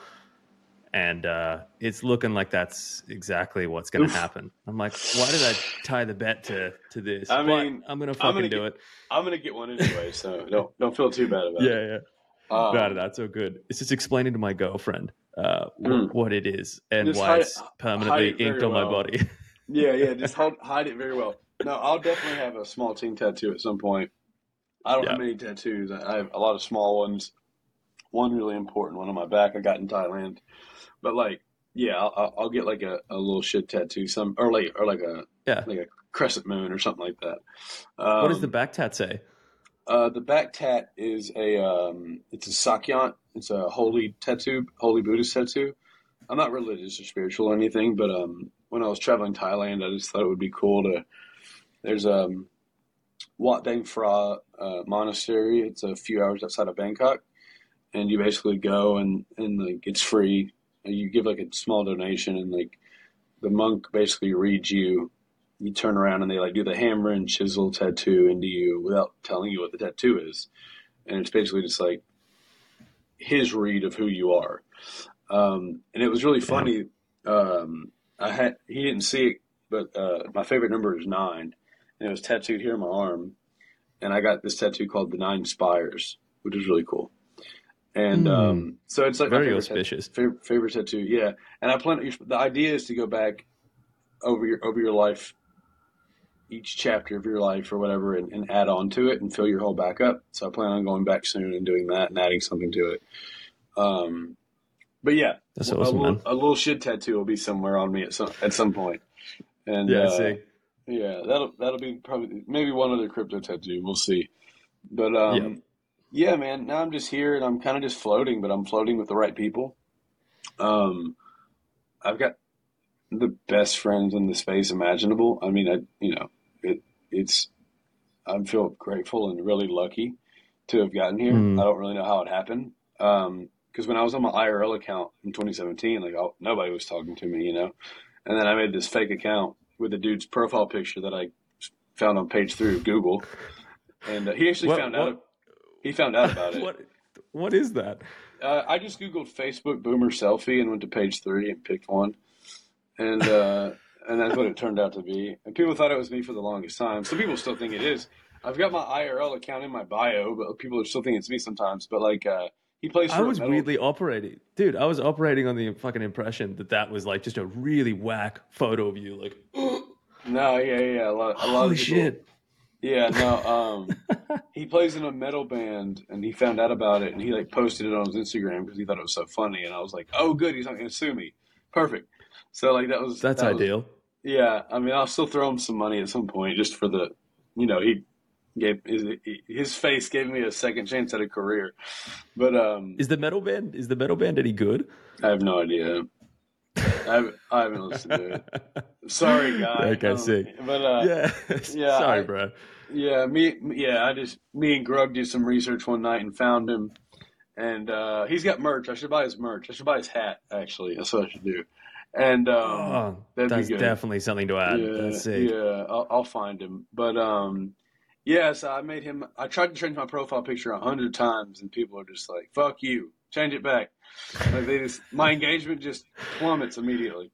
Speaker 1: And uh, it's looking like that's exactly what's going to happen. I'm like, why did I tie the bet to to this?
Speaker 2: I mean,
Speaker 1: but I'm going to fucking
Speaker 2: gonna
Speaker 1: do
Speaker 2: get,
Speaker 1: it.
Speaker 2: I'm going to get one anyway, so don't don't feel too bad about
Speaker 1: yeah,
Speaker 2: it.
Speaker 1: Yeah, yeah. Um, no, no, that's so good. It's just explaining to my girlfriend uh, mm. what it is and why it's permanently it inked on my body.
Speaker 2: yeah, yeah. Just hold, hide it very well. No, I'll definitely have a small team tattoo at some point. I don't yeah. have many tattoos. I have a lot of small ones. One really important one on my back I got in Thailand. But like, yeah, I'll, I'll get like a, a little shit tattoo, some or like or like a
Speaker 1: yeah
Speaker 2: like a crescent moon or something like that.
Speaker 1: Um, what does the um, back tat say?
Speaker 2: Uh, the back tat is a um, it's a sakyant. It's a holy tattoo, holy Buddhist tattoo. I'm not religious or spiritual or anything, but um, when I was traveling Thailand, I just thought it would be cool to. There's um, Wat Bang Phra uh, monastery. It's a few hours outside of Bangkok, and you basically go and and like it's free. You give like a small donation, and like the monk basically reads you you turn around and they like do the hammer and chisel tattoo into you without telling you what the tattoo is, and it's basically just like his read of who you are. Um, and it was really funny. Um, I had he didn't see it, but uh, my favorite number is nine, and it was tattooed here on my arm. And I got this tattoo called the Nine Spires, which is really cool. And mm. um, so it's like
Speaker 1: very favorite auspicious.
Speaker 2: Tattoo, favorite, favorite tattoo, yeah. And I plan. The idea is to go back over your over your life each chapter of your life or whatever and, and, add on to it and fill your whole back up. So I plan on going back soon and doing that and adding something to it. Um, but yeah,
Speaker 1: That's awesome,
Speaker 2: a, little, a little shit tattoo will be somewhere on me at some at some point. And
Speaker 1: yeah,
Speaker 2: uh, yeah, that'll that'll be probably maybe one other crypto tattoo. We'll see. But um, yeah. man. Now I'm just here and I'm kind of just floating, but I'm floating with the right people. Um, I've got the best friends in the space imaginable. I mean, I you know, it it's I feel grateful and really lucky to have gotten here. Mm. I don't really know how it happened. Um, because when I was on my IRL account in 2017, like oh, nobody was talking to me, you know. And then I made this fake account with a dude's profile picture that I found on page three of Google, and uh, he actually what, found what? out. He found out about it.
Speaker 1: what What is that?
Speaker 2: Uh, I just googled Facebook boomer selfie and went to page three and picked one and uh, and that's what it turned out to be. And people thought it was me for the longest time. Some people still think it is. I've got my IRL account in my bio, but people are still think it's me sometimes. But like, uh, he plays. I
Speaker 1: was weirdly operating, dude. I was operating on the fucking impression that that was like just a really whack photo of you, like.
Speaker 2: no, yeah, yeah, a lot, a lot
Speaker 1: Holy
Speaker 2: of
Speaker 1: people, shit.
Speaker 2: Yeah, no. Um, he plays in a metal band, and he found out about it, and he like posted it on his Instagram because he thought it was so funny, and I was like, "Oh, good, he's not going to sue me. Perfect." So like that was
Speaker 1: that's
Speaker 2: that
Speaker 1: ideal.
Speaker 2: Was, Yeah, I mean, I'll still throw him some money at some point just for the, you know, he gave his, his face gave me a second chance at a career. But um,
Speaker 1: Is the metal band is the metal band any good?
Speaker 2: I have no idea. I haven't, I haven't listened to it. Sorry, guy.
Speaker 1: Okay,
Speaker 2: Um,
Speaker 1: sick.
Speaker 2: But uh,
Speaker 1: yeah.
Speaker 2: yeah,
Speaker 1: Sorry,
Speaker 2: I-
Speaker 1: bro.
Speaker 2: Yeah, me. Yeah, I just me and Grug did some research one night and found him, and uh, he's got merch. I should buy his merch. I should buy his hat. Actually, that's what I should do. And um,
Speaker 1: oh,
Speaker 2: that'd be
Speaker 1: that's
Speaker 2: good.
Speaker 1: definitely something to add.
Speaker 2: yeah, yeah, I'll, I'll find him. But um, yeah, so I made him. I tried to change my profile picture a hundred times, and people are just like, "Fuck you, change it back." Like they just, my engagement just plummets immediately.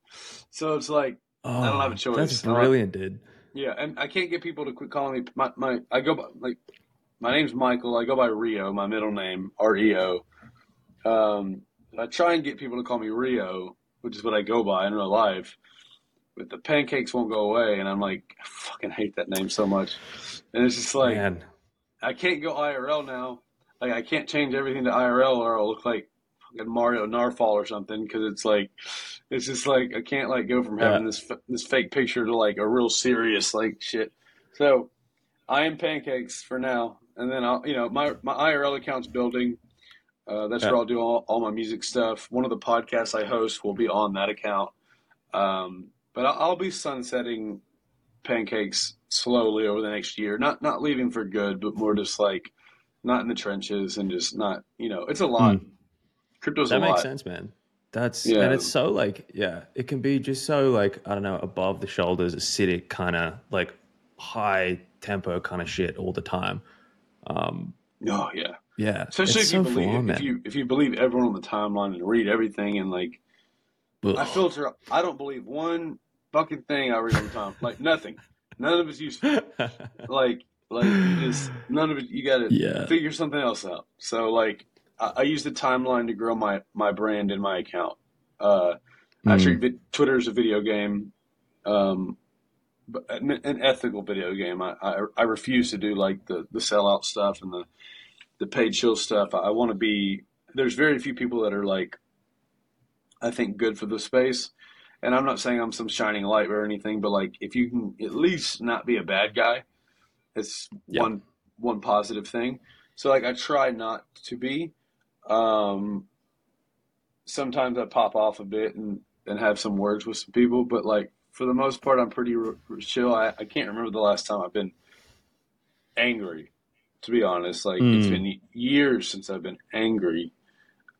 Speaker 2: So it's like,
Speaker 1: Oh,
Speaker 2: don't have a choice.
Speaker 1: That's
Speaker 2: I like-
Speaker 1: brilliant, dude.
Speaker 2: Yeah, and I can't get people to quit calling me my, my I go by like my name's Michael. I go by Reo, my middle name R E O. Um, I try and get people to call me Reo, which is what I go by in real life. But the pancakes won't go away, and I'm like, I fucking hate that name so much. And it's just like
Speaker 1: Man.
Speaker 2: I can't go IRL now. Like I can't change everything to IRL, or I'll look like fucking Mario Nawfal or something. Because it's like, it's just like I can't like go from having
Speaker 1: Yeah.
Speaker 2: this this fake picture to like a real serious like shit. So I am pancakes for now, and then I'll you know my my IRL account's building. Uh, that's
Speaker 1: Yeah.
Speaker 2: where I'll do all, all my music stuff. One of the podcasts I host will be on that account. Um, but I'll, I'll be sunsetting pancakes slowly over the next year. Not not leaving for good, but more just like not in the trenches and just not you know it's a lot.
Speaker 1: Mm.
Speaker 2: Crypto's
Speaker 1: That makes
Speaker 2: lot.
Speaker 1: sense, man. That's
Speaker 2: Yeah.
Speaker 1: and it's so like yeah, it can be just so like I don't know above the shoulders, acidic kind of like high tempo kind of shit all the time. Um,
Speaker 2: Oh yeah,
Speaker 1: yeah,
Speaker 2: especially if you
Speaker 1: so
Speaker 2: believe if you if you believe everyone on the timeline and read everything and like I filter. I don't believe one fucking thing I read on the time. Like nothing. None of it's useful. Like like just none of it. You got to
Speaker 1: yeah,
Speaker 2: figure something else out. So like I, I use the timeline to grow my my brand in my account. Uh, actually,
Speaker 1: Mm.
Speaker 2: vi- Twitter is a video game, um, but an, an ethical video game. I, I I refuse to do like the the sellout stuff and the the paid chill stuff. I, I want to be. There's very few people that are like, I think, good for the space. And I'm not saying I'm some shining light or anything, but like if you can at least not be a bad guy, it's
Speaker 1: Yeah.
Speaker 2: one one positive thing. So like I try not to be. Um, sometimes I pop off a bit and and have some words with some people, but like for the most part, I'm pretty chill. I, I can't remember the last time I've been angry, to be honest. Like it's
Speaker 1: Mm.
Speaker 2: been years since I've been angry.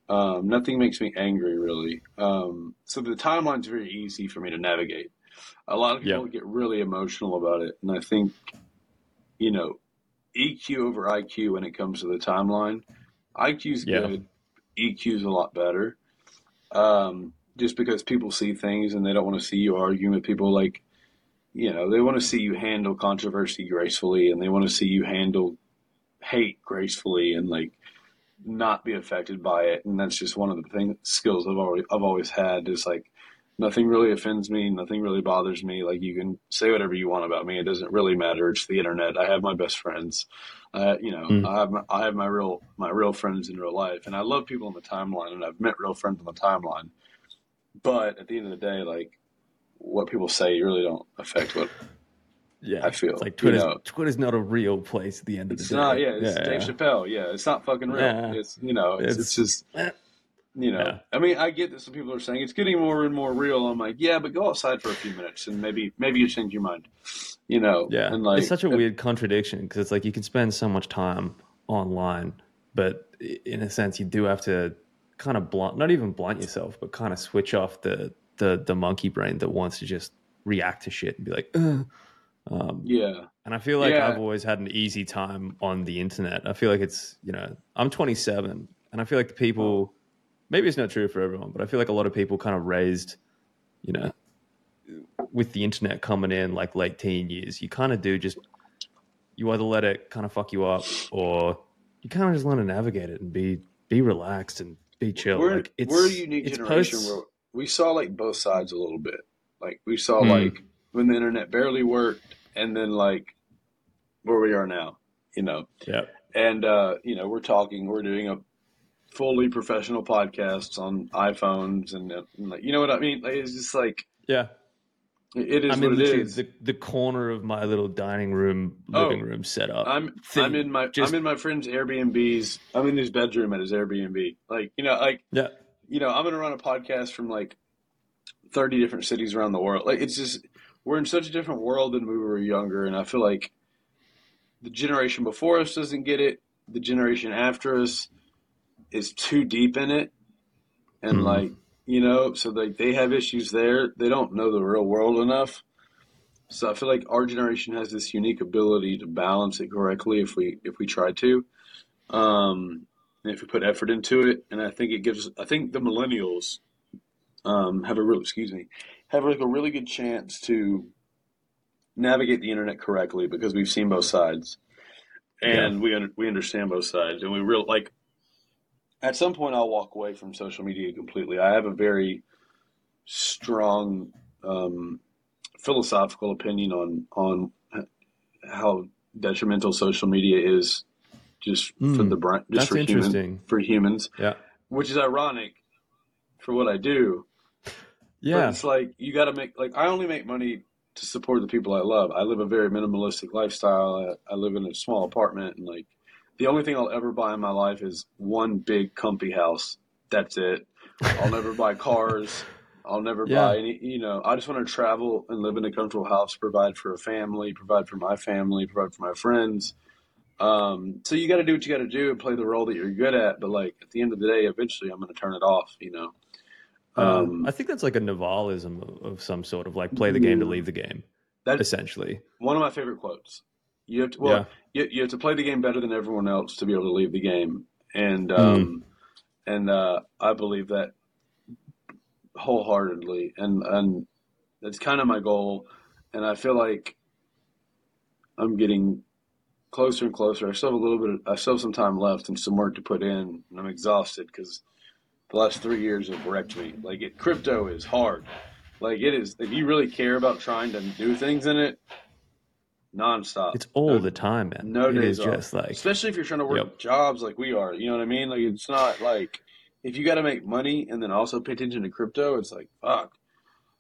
Speaker 2: Um, nothing makes me angry really. Um, so the timeline's very easy for me to navigate. A lot of people get really emotional about it, and I think, you know, EQ over IQ when it comes to the timeline. IQ's
Speaker 1: Yeah.
Speaker 2: good. EQ's a lot better. Um, just because people see things and they don't want to see you arguing with people like, you know, they want to see you handle controversy gracefully and they want to see you handle hate gracefully and like not be affected by it. And that's just one of the thing skills I've always I've always had is like nothing really offends me, nothing really bothers me. Like you can say whatever you want about me. It doesn't really matter. It's the internet. I have my best friends. Uh, you know,
Speaker 1: Mm.
Speaker 2: I have my, I have my real my real friends in real life, and I love people on the timeline, and I've met real friends on the timeline. But at the end of the day, like what people say you really don't affect what
Speaker 1: yeah.
Speaker 2: I feel,
Speaker 1: It's like
Speaker 2: you
Speaker 1: Twitter's
Speaker 2: know.
Speaker 1: Twitter's not a real place at the end of the
Speaker 2: it's
Speaker 1: day.
Speaker 2: It's not. Yeah, it's
Speaker 1: yeah,
Speaker 2: Dave
Speaker 1: yeah.
Speaker 2: Chappelle. Yeah, it's not fucking real.
Speaker 1: Yeah.
Speaker 2: It's you know, it's, it's,
Speaker 1: It's-
Speaker 2: just. you know.
Speaker 1: Yeah.
Speaker 2: I mean, I get that some people are saying it's getting more and more real. I'm like, yeah, but go outside for a few minutes and maybe maybe you change your mind. You know.
Speaker 1: Yeah,
Speaker 2: And like
Speaker 1: it's such a weird contradiction because it's like you can spend so much time online, but in a sense, you do have to kind of blunt, not even blunt yourself, but kind of switch off the the the monkey brain that wants to just react to shit and be like, Ugh. um,
Speaker 2: Yeah.
Speaker 1: and I feel like
Speaker 2: Yeah.
Speaker 1: I've always had an easy time on the internet. I feel like it's you know I'm 27, and I feel like the people, maybe it's not true for everyone, but I feel like a lot of people kind of raised, you know, with the internet coming in like late teen years, you kind of do just you either let it kind of fuck you up or you kind of just learn to navigate it and be be relaxed and be chill.
Speaker 2: we're
Speaker 1: like
Speaker 2: we're a unique generation where we saw like both sides a little bit. Like we saw
Speaker 1: Hmm.
Speaker 2: like when the internet barely worked, and then like where we are now. You know.
Speaker 1: yeah,
Speaker 2: and uh, you know we're talking we're doing a fully professional podcasts on iphones and, and like you know what i mean like, it's just like
Speaker 1: yeah,
Speaker 2: It is
Speaker 1: I'm in
Speaker 2: what it
Speaker 1: literally
Speaker 2: is.
Speaker 1: the, the corner of my little dining room,
Speaker 2: Oh,
Speaker 1: living room setup.
Speaker 2: I'm
Speaker 1: thing.
Speaker 2: I'm in my
Speaker 1: Just-
Speaker 2: I'm in my friend's Airbnb's. I'm in his bedroom at his Airbnb. Like you know, like
Speaker 1: yeah,
Speaker 2: you know, I'm gonna run a podcast from like 30 different cities around the world. Like it's just we're in such a different world than we were younger, and I feel like the generation before us doesn't get it. The generation after us is too deep in it, and
Speaker 1: Mhm.
Speaker 2: like you know, so like they have issues there. They don't know the real world enough. So I feel like our generation has this unique ability to balance it correctly if we if we try to, um, and if we put effort into it. And I think it gives. I think the millennials um, have a real excuse me have like a really good chance to navigate the internet correctly because we've seen both sides and we un- we understand both sides and we real like at some point I'll walk away from social media completely. I have a very strong um, philosophical opinion on on how detrimental social media is just for
Speaker 1: Mm,
Speaker 2: the brain, just for human, for humans,
Speaker 1: Yeah,
Speaker 2: which is ironic for what I do. But
Speaker 1: yeah,
Speaker 2: it's like you got to make like I only make money to support the people I love. I live a very minimalistic lifestyle. I, I live in a small apartment, and like the only thing I'll ever buy in my life is one big comfy house. That's it. I'll never buy cars. I'll never
Speaker 1: Yeah.
Speaker 2: buy any. You know, I just want to travel and live in a comfortable house, provide for a family, provide for my family, provide for my friends. Um, so you got to do what you got to do and play the role that you're good at. But like at the end of the day, eventually I'm going to turn it off. You know.
Speaker 1: Um, I think that's like a Navalism of, of some sort of like play the game to
Speaker 2: Mm.
Speaker 1: leave the game,
Speaker 2: That
Speaker 1: essentially.
Speaker 2: one of my favorite quotes. You have to, well, you, you have to play the game better than everyone else to be able to leave the game, and um, and uh, I believe that wholeheartedly, and and that's kind of my goal, and I feel like I'm getting closer and closer. I still have a little bit, of, I still have some time left and some work to put in, and I'm exhausted because the last three years have wrecked me. Like it, crypto is hard. Like it is. If you really care about trying to do things in it, nonstop.
Speaker 1: It's all
Speaker 2: No-
Speaker 1: the time, man.
Speaker 2: no
Speaker 1: it
Speaker 2: days
Speaker 1: is
Speaker 2: off.
Speaker 1: just like
Speaker 2: especially if you're trying to work
Speaker 1: Yep.
Speaker 2: jobs like we are. You know what I mean? Like it's not like if you got to make money and then also pay attention to crypto. It's like fuck.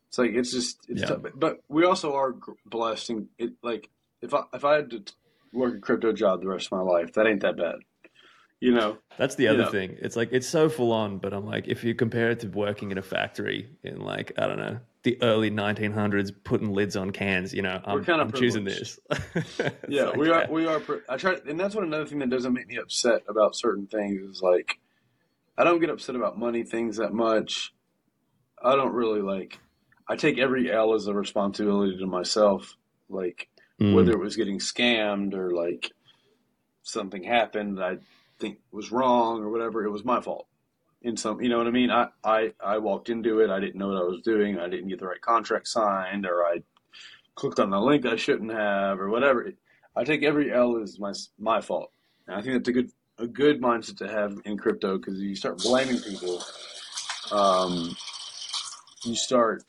Speaker 2: It's like it's just it's
Speaker 1: Yeah.
Speaker 2: tough. But we also are blessed. And it like if I if I had to work a crypto job the rest of my life, that ain't that bad. You know?
Speaker 1: That's the
Speaker 2: You
Speaker 1: other
Speaker 2: know.
Speaker 1: thing. It's like it's so full on, but I'm like, if you compare it to working in a factory in like I don't know the early 1900s, putting lids on cans, you know, I'm,
Speaker 2: kinda
Speaker 1: I'm choosing this.
Speaker 2: Yeah,
Speaker 1: like,
Speaker 2: we are. We are. I try, and that's what another thing that doesn't make me upset about certain things is like, I don't get upset about money things that much. I don't really like. I take every L as a responsibility to myself. Like
Speaker 1: Mm.
Speaker 2: whether it was getting scammed or like something happened I think was wrong or whatever, it was my fault. In some, you know what I mean? I, I, I walked into it. I didn't know what I was doing. I didn't get the right contract signed or I clicked on the link I shouldn't have or whatever. I take every L as my, my fault. And I think that's a good, a good mindset to have in crypto because you start blaming people. Um, you start,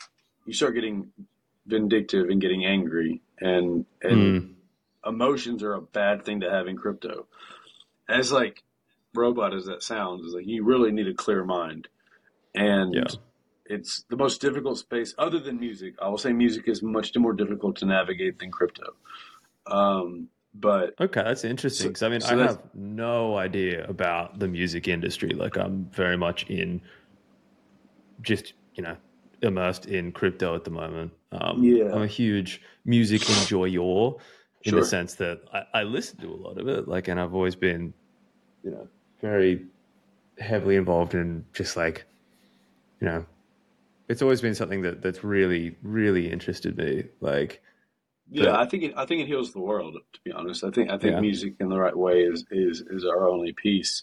Speaker 2: you start getting vindictive and getting angry and, and
Speaker 1: Mm.
Speaker 2: emotions are a bad thing to have in crypto. As like robot as that sounds, is like you really need a clear mind, and
Speaker 1: Yeah.
Speaker 2: it's the most difficult space other than music. I will say music is much more difficult to navigate than crypto. Um, but
Speaker 1: Okay, that's interesting.
Speaker 2: So-
Speaker 1: I mean,
Speaker 2: so
Speaker 1: I have no idea about the music industry. Like, I'm very much in, just you know, immersed in crypto at the moment. Um,
Speaker 2: Yeah.
Speaker 1: I'm a huge music enjoyer in
Speaker 2: Sure.
Speaker 1: the sense that I, I listen to a lot of it. Like, and I've always been, you know, very heavily involved in just like, you know, it's always been something that that's really, really interested me. Like,
Speaker 2: yeah,
Speaker 1: But-
Speaker 2: I think it, I think it heals the world. To be honest, I think I think
Speaker 1: Yeah.
Speaker 2: music in the right way is is is our only piece.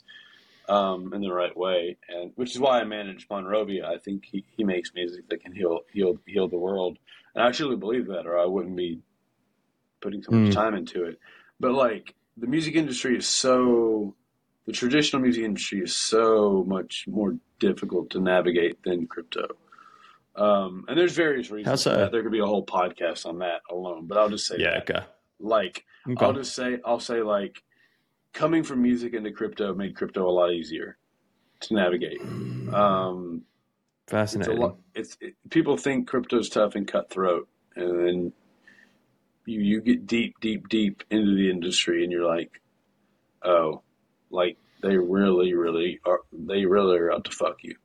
Speaker 2: Um, in the right way, and which is why I manage Mon Rovia. I think he, he makes music that can heal heal heal the world, and I truly believe that, or I wouldn't be putting so much
Speaker 1: Mm.
Speaker 2: time into it. But like the music industry is so, the traditional music industry is so much more difficult to navigate than crypto. Um, and there's various reasons.
Speaker 1: How
Speaker 2: for
Speaker 1: so?
Speaker 2: There could be a whole podcast on that alone, but I'll just say
Speaker 1: yeah,
Speaker 2: that.
Speaker 1: okay.
Speaker 2: Like
Speaker 1: Okay.
Speaker 2: I'll just say I'll say like coming from music into crypto made crypto a lot easier to navigate. Um, it's
Speaker 1: Fascinating.
Speaker 2: lot. It's it, people think crypto's tough and cutthroat, and then you you get deep, deep, deep into the industry, and you're like, oh, like they really, really are. They really are out to fuck you,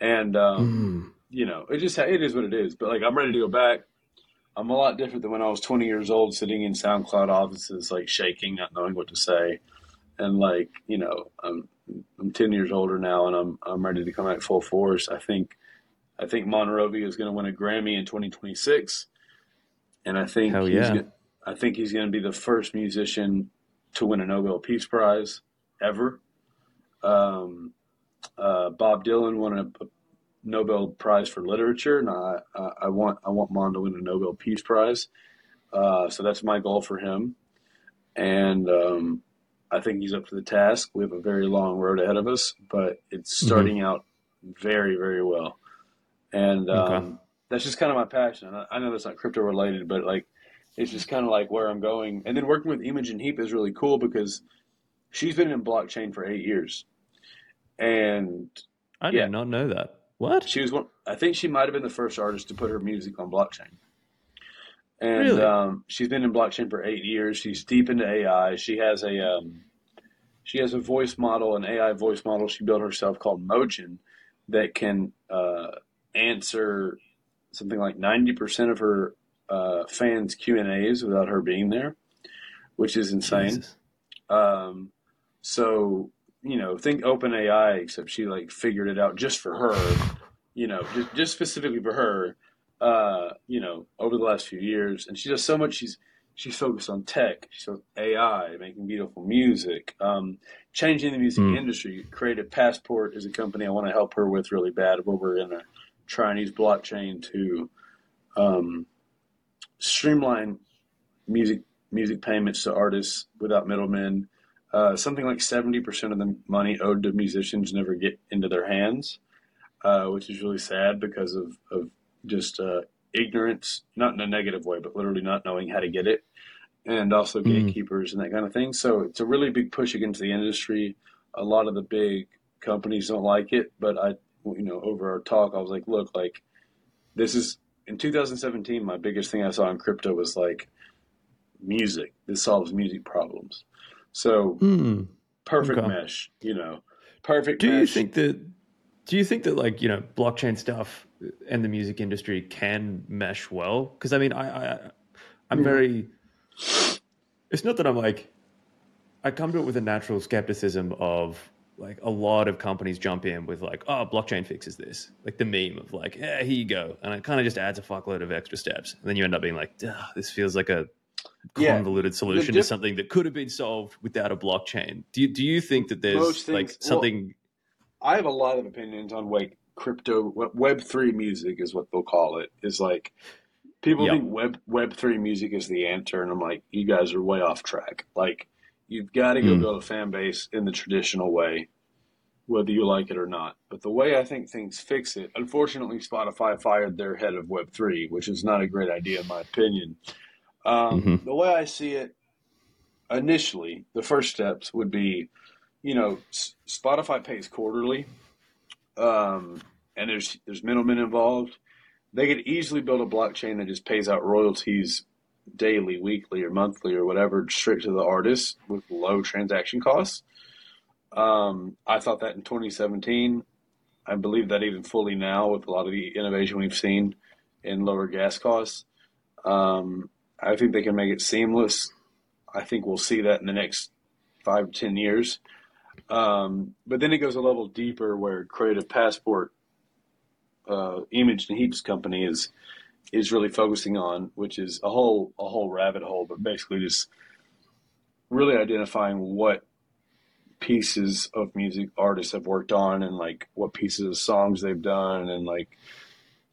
Speaker 2: and um, mm. you know, it just it is what it is. But like, I'm ready to go back. I'm a lot different than when I was 20 years old, sitting in SoundCloud offices, like shaking, not knowing what to say, and like you know, I'm I'm 10 years older now, and I'm I'm ready to come out full force. I think I think Mon Rovia is going to win a Grammy in 2026, and I think
Speaker 1: Hell yeah.
Speaker 2: Gonna, I think he's going to be the first musician to win a Nobel Peace Prize ever. Um, uh, Bob Dylan won a, a, Nobel Prize for Literature, and I, I, want I want Mon to win a Nobel Peace Prize. Uh, so that's my goal for him, and um, I think he's up to the task. We have a very long road ahead of us, but it's mm-hmm. starting mm-hmm. out very very well, and um, okay. that's just kind of my passion. I, I know that's not crypto related, but like it's just kind of like where I'm going. And then working with Imogen Heap is really cool because she's been in blockchain for eight years, and
Speaker 1: I did yeah, not know that. What
Speaker 2: she was one? I think she might have been the first artist to put her music on blockchain. And
Speaker 1: really?
Speaker 2: um, she's been in blockchain for eight years. She's deep into AI. She has a um, she has a voice model, an AI voice model she built herself called Mogen that can uh, answer something like ninety percent of her uh, fans Q and A's without her being there, which is insane. Um, so you know, think OpenAI, except she like figured it out just for her, you know, just, just specifically for her, uh, you know, over the last few years. And she does so much. She's, she's focused on tech. She's on AI, making beautiful music, um, changing the music mm. industry. Creative Passport is a company I want to help her with really bad, where we're try and use blockchain to, um, streamline music, music payments to artists without middlemen uh, something like 70% of the money owed to musicians never get into their hands, uh, which is really sad because of, of just uh, ignorance, not in a negative way, but literally not knowing how to get it, and also mm. gatekeepers and that kind of thing. So it's a really big push against the industry. A lot of the big companies don't like it, but I, you know, over our talk, I was like, look, like this is in 2017, my biggest thing I saw in crypto was like music. This solves music problems so
Speaker 1: mm,
Speaker 2: perfect okay. mesh, you know, perfect.
Speaker 1: Do
Speaker 2: mesh.
Speaker 1: you think that? Do you think that like you know blockchain stuff and the music industry can mesh well? Because I mean, I, I I'm mm. very. It's not that I'm like. I come to it with a natural skepticism of like a lot of companies jump in with like, oh, blockchain fixes this, like the meme of like, yeah, here you go, and it kind of just adds a fuckload of extra steps, and then you end up being like, this feels like a convoluted yeah, solution diff- to something that could have been solved without a blockchain. Do you, do you think that there's things, like something?
Speaker 2: Well, I have a lot of opinions on like crypto Web three music is what they'll call it. Is like people yep. think Web Web three music is the answer, and I'm like, you guys are way off track. Like you've got to go mm. build a fan base in the traditional way, whether you like it or not. But the way I think things fix it, unfortunately, Spotify fired their head of Web three, which is not a great idea in my opinion. Um, mm-hmm. The way I see it, initially, the first steps would be, you know, Spotify pays quarterly, um, and there's there's middlemen involved. They could easily build a blockchain that just pays out royalties daily, weekly, or monthly, or whatever, straight to the artist with low transaction costs. Um, I thought that in 2017. I believe that even fully now with a lot of the innovation we've seen in lower gas costs. Um, I think they can make it seamless. I think we'll see that in the next five to ten years. Um, but then it goes a level deeper where Creative Passport, uh, and Heap's company is is really focusing on, which is a whole a whole rabbit hole, but basically just really identifying what pieces of music artists have worked on and like what pieces of songs they've done and like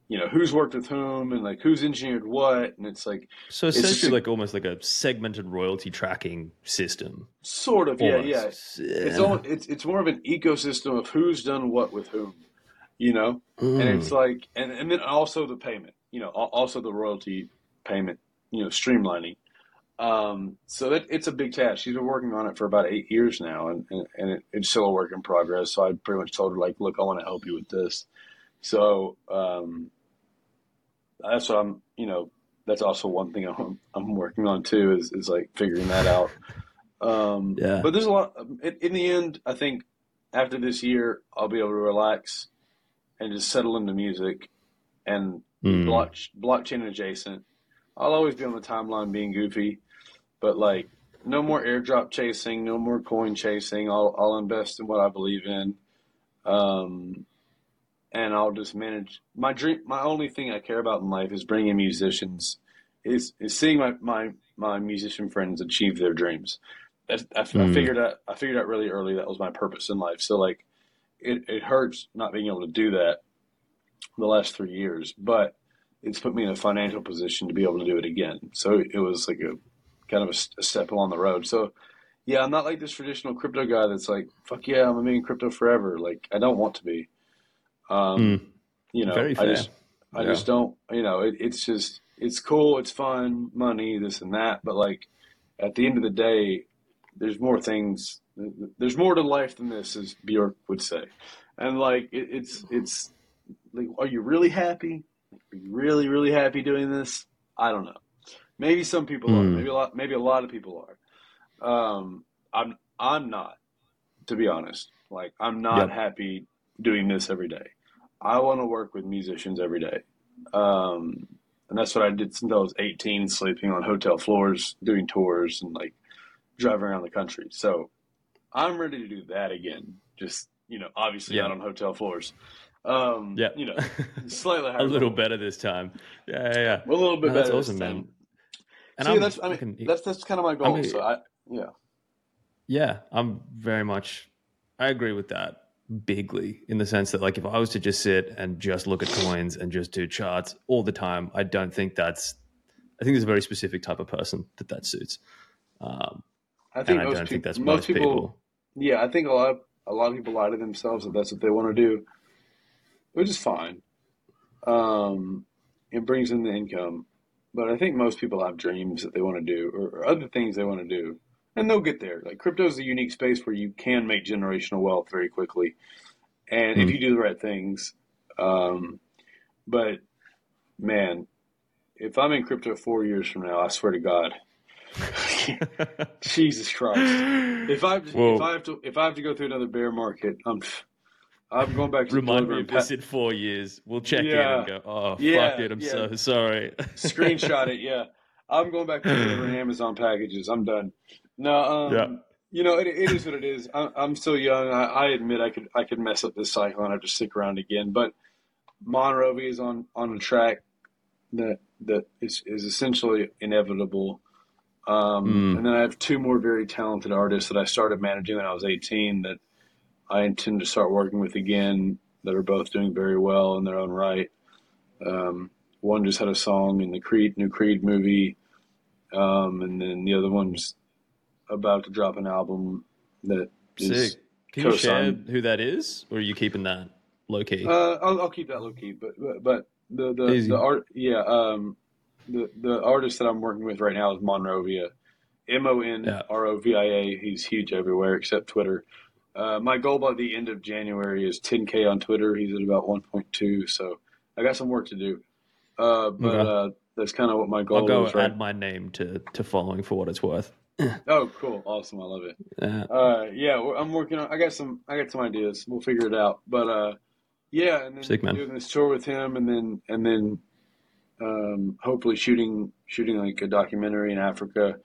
Speaker 2: you know who's worked with whom and like who's engineered what and it's like
Speaker 1: so essentially it's like almost like a segmented royalty tracking system
Speaker 2: sort of almost. yeah yeah it's all it's it's more of an ecosystem of who's done what with whom you know mm. and it's like and and then also the payment you know also the royalty payment you know streamlining um, so that it's a big task. She's been working on it for about eight years now, and, and, and it, it's still a work in progress. So I pretty much told her like, look, I want to help you with this. So um, that's what I'm, you know, that's also one thing I'm, I'm working on too is, is like figuring that out. Um,
Speaker 1: Yeah.
Speaker 2: But there's a lot. In, in the end, I think after this year, I'll be able to relax and just settle into music and
Speaker 1: Mm.
Speaker 2: block, blockchain adjacent. I'll always be on the timeline being goofy, but like no more airdrop chasing, no more coin chasing. I'll I'll invest in what I believe in, um, and I'll just manage my dream. My only thing I care about in life is bringing musicians, is is seeing my my my musician friends achieve their dreams. That's, I, I
Speaker 1: Mm.
Speaker 2: figured out I figured out really early that was my purpose in life. So like, it it hurts not being able to do that the last three years, but it's put me in a financial position to be able to do it again. So it was like a kind of a step along the road. So yeah, I'm not like this traditional crypto guy that's like, fuck yeah, I'm gonna be in crypto forever. Like I don't want to be. Um,
Speaker 1: Mm.
Speaker 2: you know,
Speaker 1: Very
Speaker 2: I just I
Speaker 1: Yeah.
Speaker 2: just don't. You know, it, it's just it's cool, it's fun, money, this and that. But like at the end of the day, there's more things. There's more to life than this, as Bjork would say. And like it, it's it's like, are you really happy? Are you really really happy doing this? I don't know. Maybe some people are.
Speaker 1: Hmm.
Speaker 2: Maybe a lot. Maybe a lot of people are. Um, I'm I'm not, to be honest. Like I'm not
Speaker 1: Yep.
Speaker 2: happy doing this every day. I want to work with musicians every day. Um, and that's what I did since I was 18, sleeping on hotel floors, doing tours, and like driving around the country. So I'm ready to do that again. Just you know, obviously
Speaker 1: Yeah.
Speaker 2: not on hotel floors. Um,
Speaker 1: Yeah.
Speaker 2: you know, slightly
Speaker 1: a little
Speaker 2: level.
Speaker 1: better this time. Yeah, yeah, yeah.
Speaker 2: A little bit
Speaker 1: No, that's
Speaker 2: better.
Speaker 1: awesome,
Speaker 2: this
Speaker 1: man. And
Speaker 2: See,
Speaker 1: I'm
Speaker 2: that's I mean, that's that's kind of my goal.
Speaker 1: mean-
Speaker 2: so I yeah.
Speaker 1: Yeah, I'm very much. I agree with that bigly in the sense that, like, if I was to just sit and just look at coins and just do charts all the time, I don't think that's. I think there's a very specific type of person that that suits. Um,
Speaker 2: I
Speaker 1: and
Speaker 2: think
Speaker 1: I
Speaker 2: most
Speaker 1: don't think that's
Speaker 2: most
Speaker 1: most
Speaker 2: people,
Speaker 1: people.
Speaker 2: Yeah, I think a lot of, a lot of people lie to themselves that that's what they want to do, which is fine. Um, it brings in the income, but I think most people have dreams that they want to do or, or other things they want to do, and they'll get there. Like crypto is a unique space where you can make generational wealth very quickly, and if
Speaker 1: Hmm.
Speaker 2: you do the right things. Um, but man, if I'm in crypto four years from now, I swear to God, Jesus Christ. If I if I have to if I have to go through another bear market, I'm I'm going back to
Speaker 1: Remind me of this in four years. We'll check
Speaker 2: Yeah.
Speaker 1: in and go, oh,
Speaker 2: Yeah,
Speaker 1: fuck it. I'm
Speaker 2: yeah.
Speaker 1: so sorry.
Speaker 2: screenshot it. Yeah, I'm going back to delivering Amazon packages. I'm done. No, um,
Speaker 1: Yeah.
Speaker 2: you know it, it is what it is. I, I'm still young. I, I admit I could I could mess up this cycle and I have to stick around again. But Mon Rovia is on on a track that that is is essentially inevitable. Um,
Speaker 1: Mm.
Speaker 2: And then I have two more very talented artists that I started managing when I was 18 that I intend to start working with again. That are both doing very well in their own right. Um, one just had a song in the Creed new Creed movie, um, and then the other one's about to drop an album that is.
Speaker 1: Sick. Can you share
Speaker 2: co-signed.
Speaker 1: who that is, or are you keeping that low key?
Speaker 2: Uh, I'll, I'll keep that low key, but but, but the the,
Speaker 1: Easy.
Speaker 2: the art yeah um the the artist that I'm working with right now is Mon Rovia, M O N R O V I A. He's huge everywhere except Twitter. Uh, my goal by the end of January is 10k on Twitter. He's at about 1.2, so I got some work to do. Uh, but
Speaker 1: Okay.
Speaker 2: uh, that's kind of what my goal
Speaker 1: I'll go
Speaker 2: is. Right?
Speaker 1: add my name to, to following for what it's worth.
Speaker 2: Oh, cool, awesome, I love it.
Speaker 1: Uh,
Speaker 2: Uh, yeah, I'm working on. I got some. I got some ideas. We'll figure it out. But uh, yeah, and then
Speaker 1: Sick,
Speaker 2: doing this tour with him, and then and then um, hopefully shooting shooting like a documentary in Africa.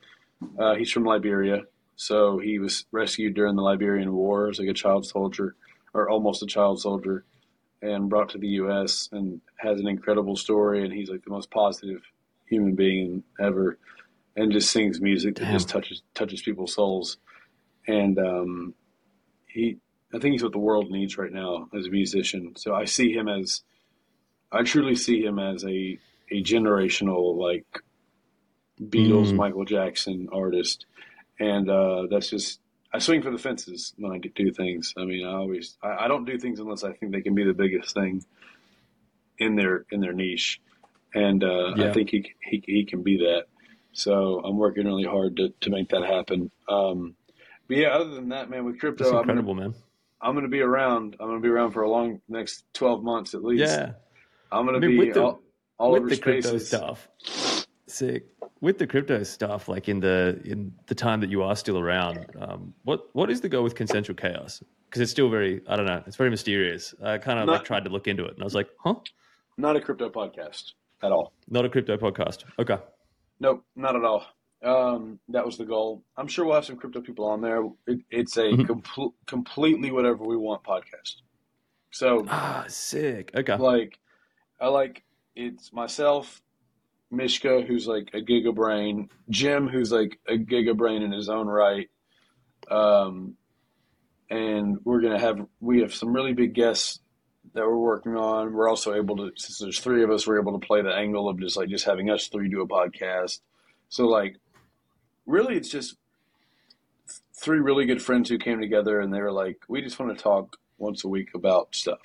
Speaker 2: Uh, he's from Liberia, so he was rescued during the Liberian War as like a child soldier, or almost a child soldier, and brought to the U.S. and has an incredible story. And he's like the most positive human being ever, and just sings music that just touches touches people's souls. And um, he, I think he's what the world needs right now as a musician. So I see him as, I truly see him as a a generational like Beatles,
Speaker 1: Mm.
Speaker 2: Michael Jackson artist, and uh, that's just I swing for the fences when I do things. I mean, I always I, I don't do things unless I think they can be the biggest thing in their in their niche, and uh,
Speaker 1: Yeah.
Speaker 2: I think he, he he can be that. So I'm working really hard to, to make that happen. Um, but yeah, other than that, man, with crypto,
Speaker 1: that's
Speaker 2: I'm gonna,
Speaker 1: incredible, man.
Speaker 2: I'm gonna be around. I'm gonna be around for a long next 12 months at least.
Speaker 1: Yeah.
Speaker 2: I'm gonna be
Speaker 1: with the-
Speaker 2: all, all
Speaker 1: With
Speaker 2: over
Speaker 1: the crypto stuff, sick. With the crypto stuff, like in the in the time that you are still around, um, what what is the goal with consensual chaos? Because it's still very, I don't know, it's very mysterious. I kind of like tried to look into it, and I was like, huh,
Speaker 2: Not a crypto podcast at all.
Speaker 1: not a crypto podcast. Okay,
Speaker 2: Nope, not at all. Um, that was the goal. I'm sure we'll have some crypto people on there. It, it's a
Speaker 1: Mhm.
Speaker 2: compl- completely whatever we want podcast. So,
Speaker 1: ah, sick. Okay,
Speaker 2: like, I like it's myself, Mishka, who's like a giga brain, Jim, who's like a giga brain in his own right. Um, and we're gonna have we have some really big guests that we're working on. We're also able to since there's three of us, we're able to play the angle of just like just having us three do a podcast. So like, really, it's just three really good friends who came together and they were like, we just want to talk once a week about stuff.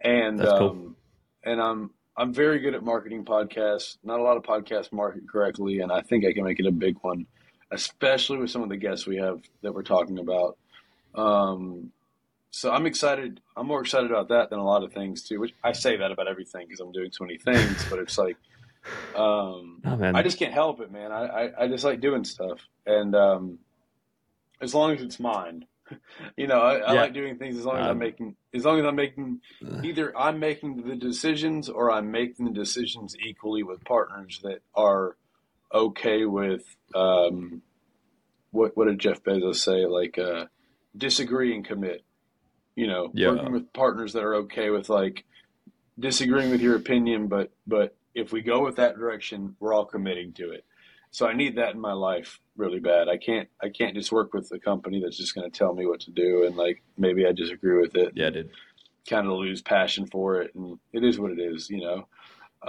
Speaker 2: And
Speaker 1: That's cool.
Speaker 2: um, and I'm I'm very good at marketing podcasts. Not a lot of podcasts market correctly, and I think I can make it a big one, especially with some of the guests we have that we're talking about. Um, so I'm excited. I'm more excited about that than a lot of things too. Which I say that about everything because I'm doing so many things, but it's like, um,
Speaker 1: oh
Speaker 2: I just can't help it, man. I, I, I just like doing stuff, and um, as long as it's mine, you know, I, I
Speaker 1: Yeah.
Speaker 2: like doing things as long as I'm
Speaker 1: Um,
Speaker 2: making, as long as I'm making either I'm making the decisions or I'm making the decisions equally with partners that are okay with um, what what did Jeff Bezos say? Like uh, disagree and commit. You know,
Speaker 1: Yeah.
Speaker 2: working with partners that are okay with like disagreeing with your opinion, but but if we go with that direction, we're all committing to it. So I need that in my life really bad. I can't I can't just work with a company that's just going to tell me what to do and like maybe I disagree with it
Speaker 1: yeah, dude.
Speaker 2: kind of lose passion for it, and it is what it is, you know.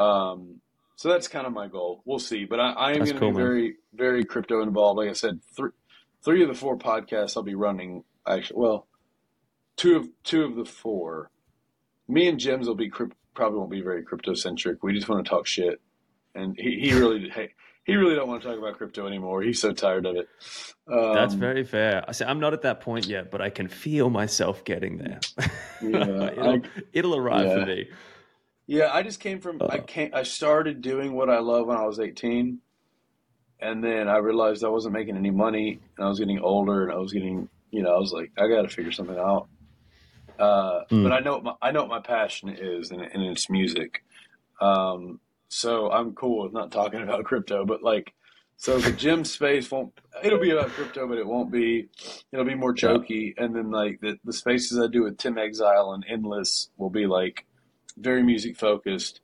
Speaker 2: Um, so that's kind of my goal. We'll see, but I, I am going to
Speaker 1: cool,
Speaker 2: be
Speaker 1: man.
Speaker 2: very, very crypto involved. Like I said, three, three of the four podcasts I'll be running. Actually, well, two of two of the four. Me and Jim's will be probably won't be very crypto centric. We just want to talk shit, and he, he really hey, he really don't want to talk about crypto anymore. He's so tired of it. Um,
Speaker 1: That's very fair. I say I'm not at that point yet, but I can feel myself getting there.
Speaker 2: Yeah,
Speaker 1: it'll,
Speaker 2: I-
Speaker 1: it'll arrive
Speaker 2: yeah.
Speaker 1: for me.
Speaker 2: Yeah, I just came from I
Speaker 1: Uh.
Speaker 2: came I started doing what I love when I was 18 and then I realized I wasn't making any money and I was getting older and I was getting, you know, I was like I got to figure something out. Uh,
Speaker 1: Mm.
Speaker 2: but I know what my, I know what my passion is and, and it's music. Um, so I'm cool with not talking about crypto, but like so the Jim space won't it'll be about crypto but it won't be it'll be more
Speaker 1: Yeah.
Speaker 2: jokey and then like the, the spaces I do with Tim Exile and Endless will be like very music focused,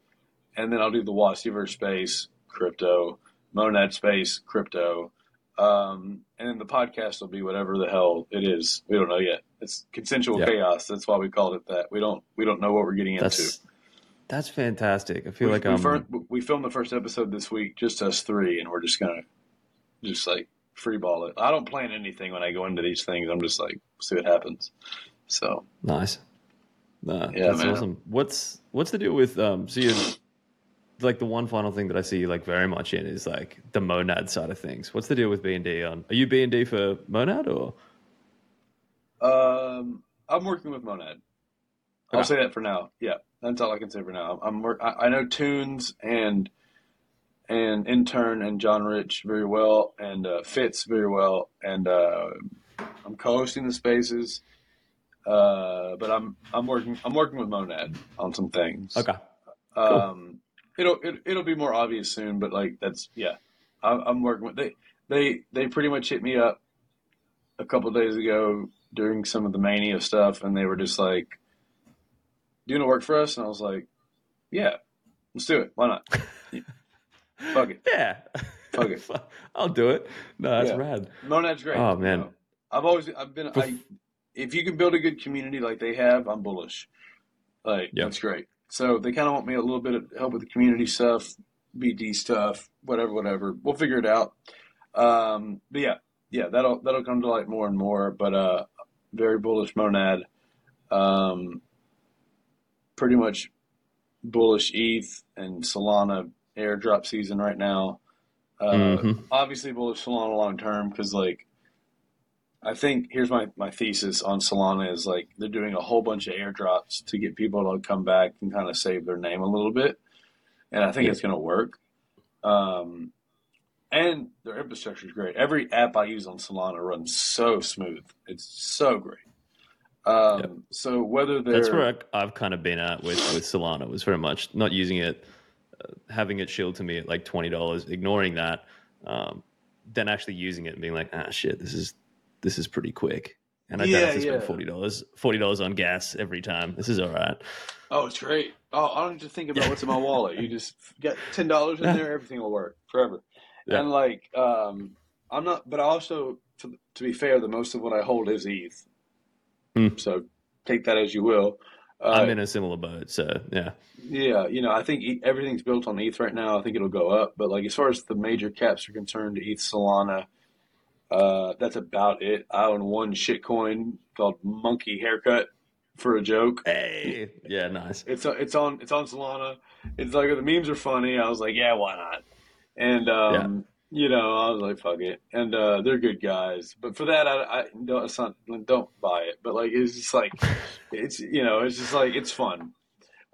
Speaker 2: and then I'll do the Wassieverse space, crypto, Monad space, crypto, um, and then the podcast will be whatever the hell it is. We don't know yet. It's consensual
Speaker 1: Yeah.
Speaker 2: chaos. That's why we called it that. We don't we don't know what we're getting into.
Speaker 1: That's that's fantastic. I feel
Speaker 2: we,
Speaker 1: like
Speaker 2: we, fir- we filmed the first episode this week, just us three, and we're just gonna just like free ball it. I don't plan anything when I go into these things. I'm just like see what happens. So
Speaker 1: Nice. Nah,
Speaker 2: Yeah,
Speaker 1: that's
Speaker 2: man.
Speaker 1: awesome. What's what's the deal with um? So you like the one final thing that I see you like very much in is like the monad side of things. What's the deal with B and D on? Are you B and D for monad or?
Speaker 2: Um, I'm working with Monad. I'll
Speaker 1: Okay.
Speaker 2: say that for now. Yeah, that's all I can say for now. I'm work. I, I know Tunes and and intern and John Rich very well, and uh, Fitz very well, and uh, I'm co-hosting the spaces. Uh, but I'm I'm working I'm working with Monad on some things.
Speaker 1: Okay.
Speaker 2: Um, it'll it, it'll be more obvious soon, but like that's yeah. I'm, I'm working with they they they pretty much hit me up a couple days ago during some of the mania stuff, and they were just like, "Do you want to work for us?" And I was like, "Yeah, let's do it. Why not? Fuck it.
Speaker 1: Yeah.
Speaker 2: Fuck it.
Speaker 1: I'll do it. No, that's
Speaker 2: Yeah.
Speaker 1: rad.
Speaker 2: Monad's great.
Speaker 1: Oh,
Speaker 2: you
Speaker 1: man.
Speaker 2: know. I've always I've been I, if you can build a good community like they have, I'm bullish. Like
Speaker 1: Yeah.
Speaker 2: that's great. So they kind of want me a little bit of help with the community stuff, BD stuff, whatever, whatever. We'll figure it out. Um, but yeah, yeah, that'll that'll come to light more and more. But uh, very bullish monad. Um, pretty much bullish ETH and Solana airdrop season right now. Uh,
Speaker 1: Mhm.
Speaker 2: Obviously bullish Solana long term because like I think here's my, my thesis on Solana is like they're doing a whole bunch of airdrops to get people to come back and kind of save their name a little bit, and I think
Speaker 1: Yeah.
Speaker 2: it's going to work. Um, and their infrastructure is great. Every app I use on Solana runs so smooth. It's so great. Um,
Speaker 1: Yep.
Speaker 2: So whether they're
Speaker 1: That's where I, I've kind of been at with with Solana was very much not using it, uh, having it shield to me at like twenty dollars, ignoring that, um, then actually using it and being like, ah, shit, this is this is pretty quick, and I don't
Speaker 2: Yeah,
Speaker 1: have to spend
Speaker 2: yeah.
Speaker 1: forty dollars forty dollars on gas every time. This is all right.
Speaker 2: Oh, it's great. Oh, I don't have to think about what's in my wallet. You just get ten dollars in there, everything will work forever.
Speaker 1: Yeah.
Speaker 2: And like, um, I'm not, but also to, to be fair, the most of what I hold is ETH.
Speaker 1: Hmm.
Speaker 2: So take that as you will. Uh,
Speaker 1: I'm in a similar boat, so yeah.
Speaker 2: yeah, you know, I think E- everything's built on ETH right now. I think it'll go up, but like as far as the major caps are concerned, ETH, Solana, uh, that's about it. I own one shitcoin called Monkey Haircut for a joke.
Speaker 1: Hey, yeah, nice.
Speaker 2: It's it's on it's on Solana. It's like the memes are funny. I was like, yeah, why not? And um, you know, I was like, fuck it. And uh, they're good guys, but for that, I, I don't it's not, don't buy it. But like, it's just like it's you know, it's just like it's fun.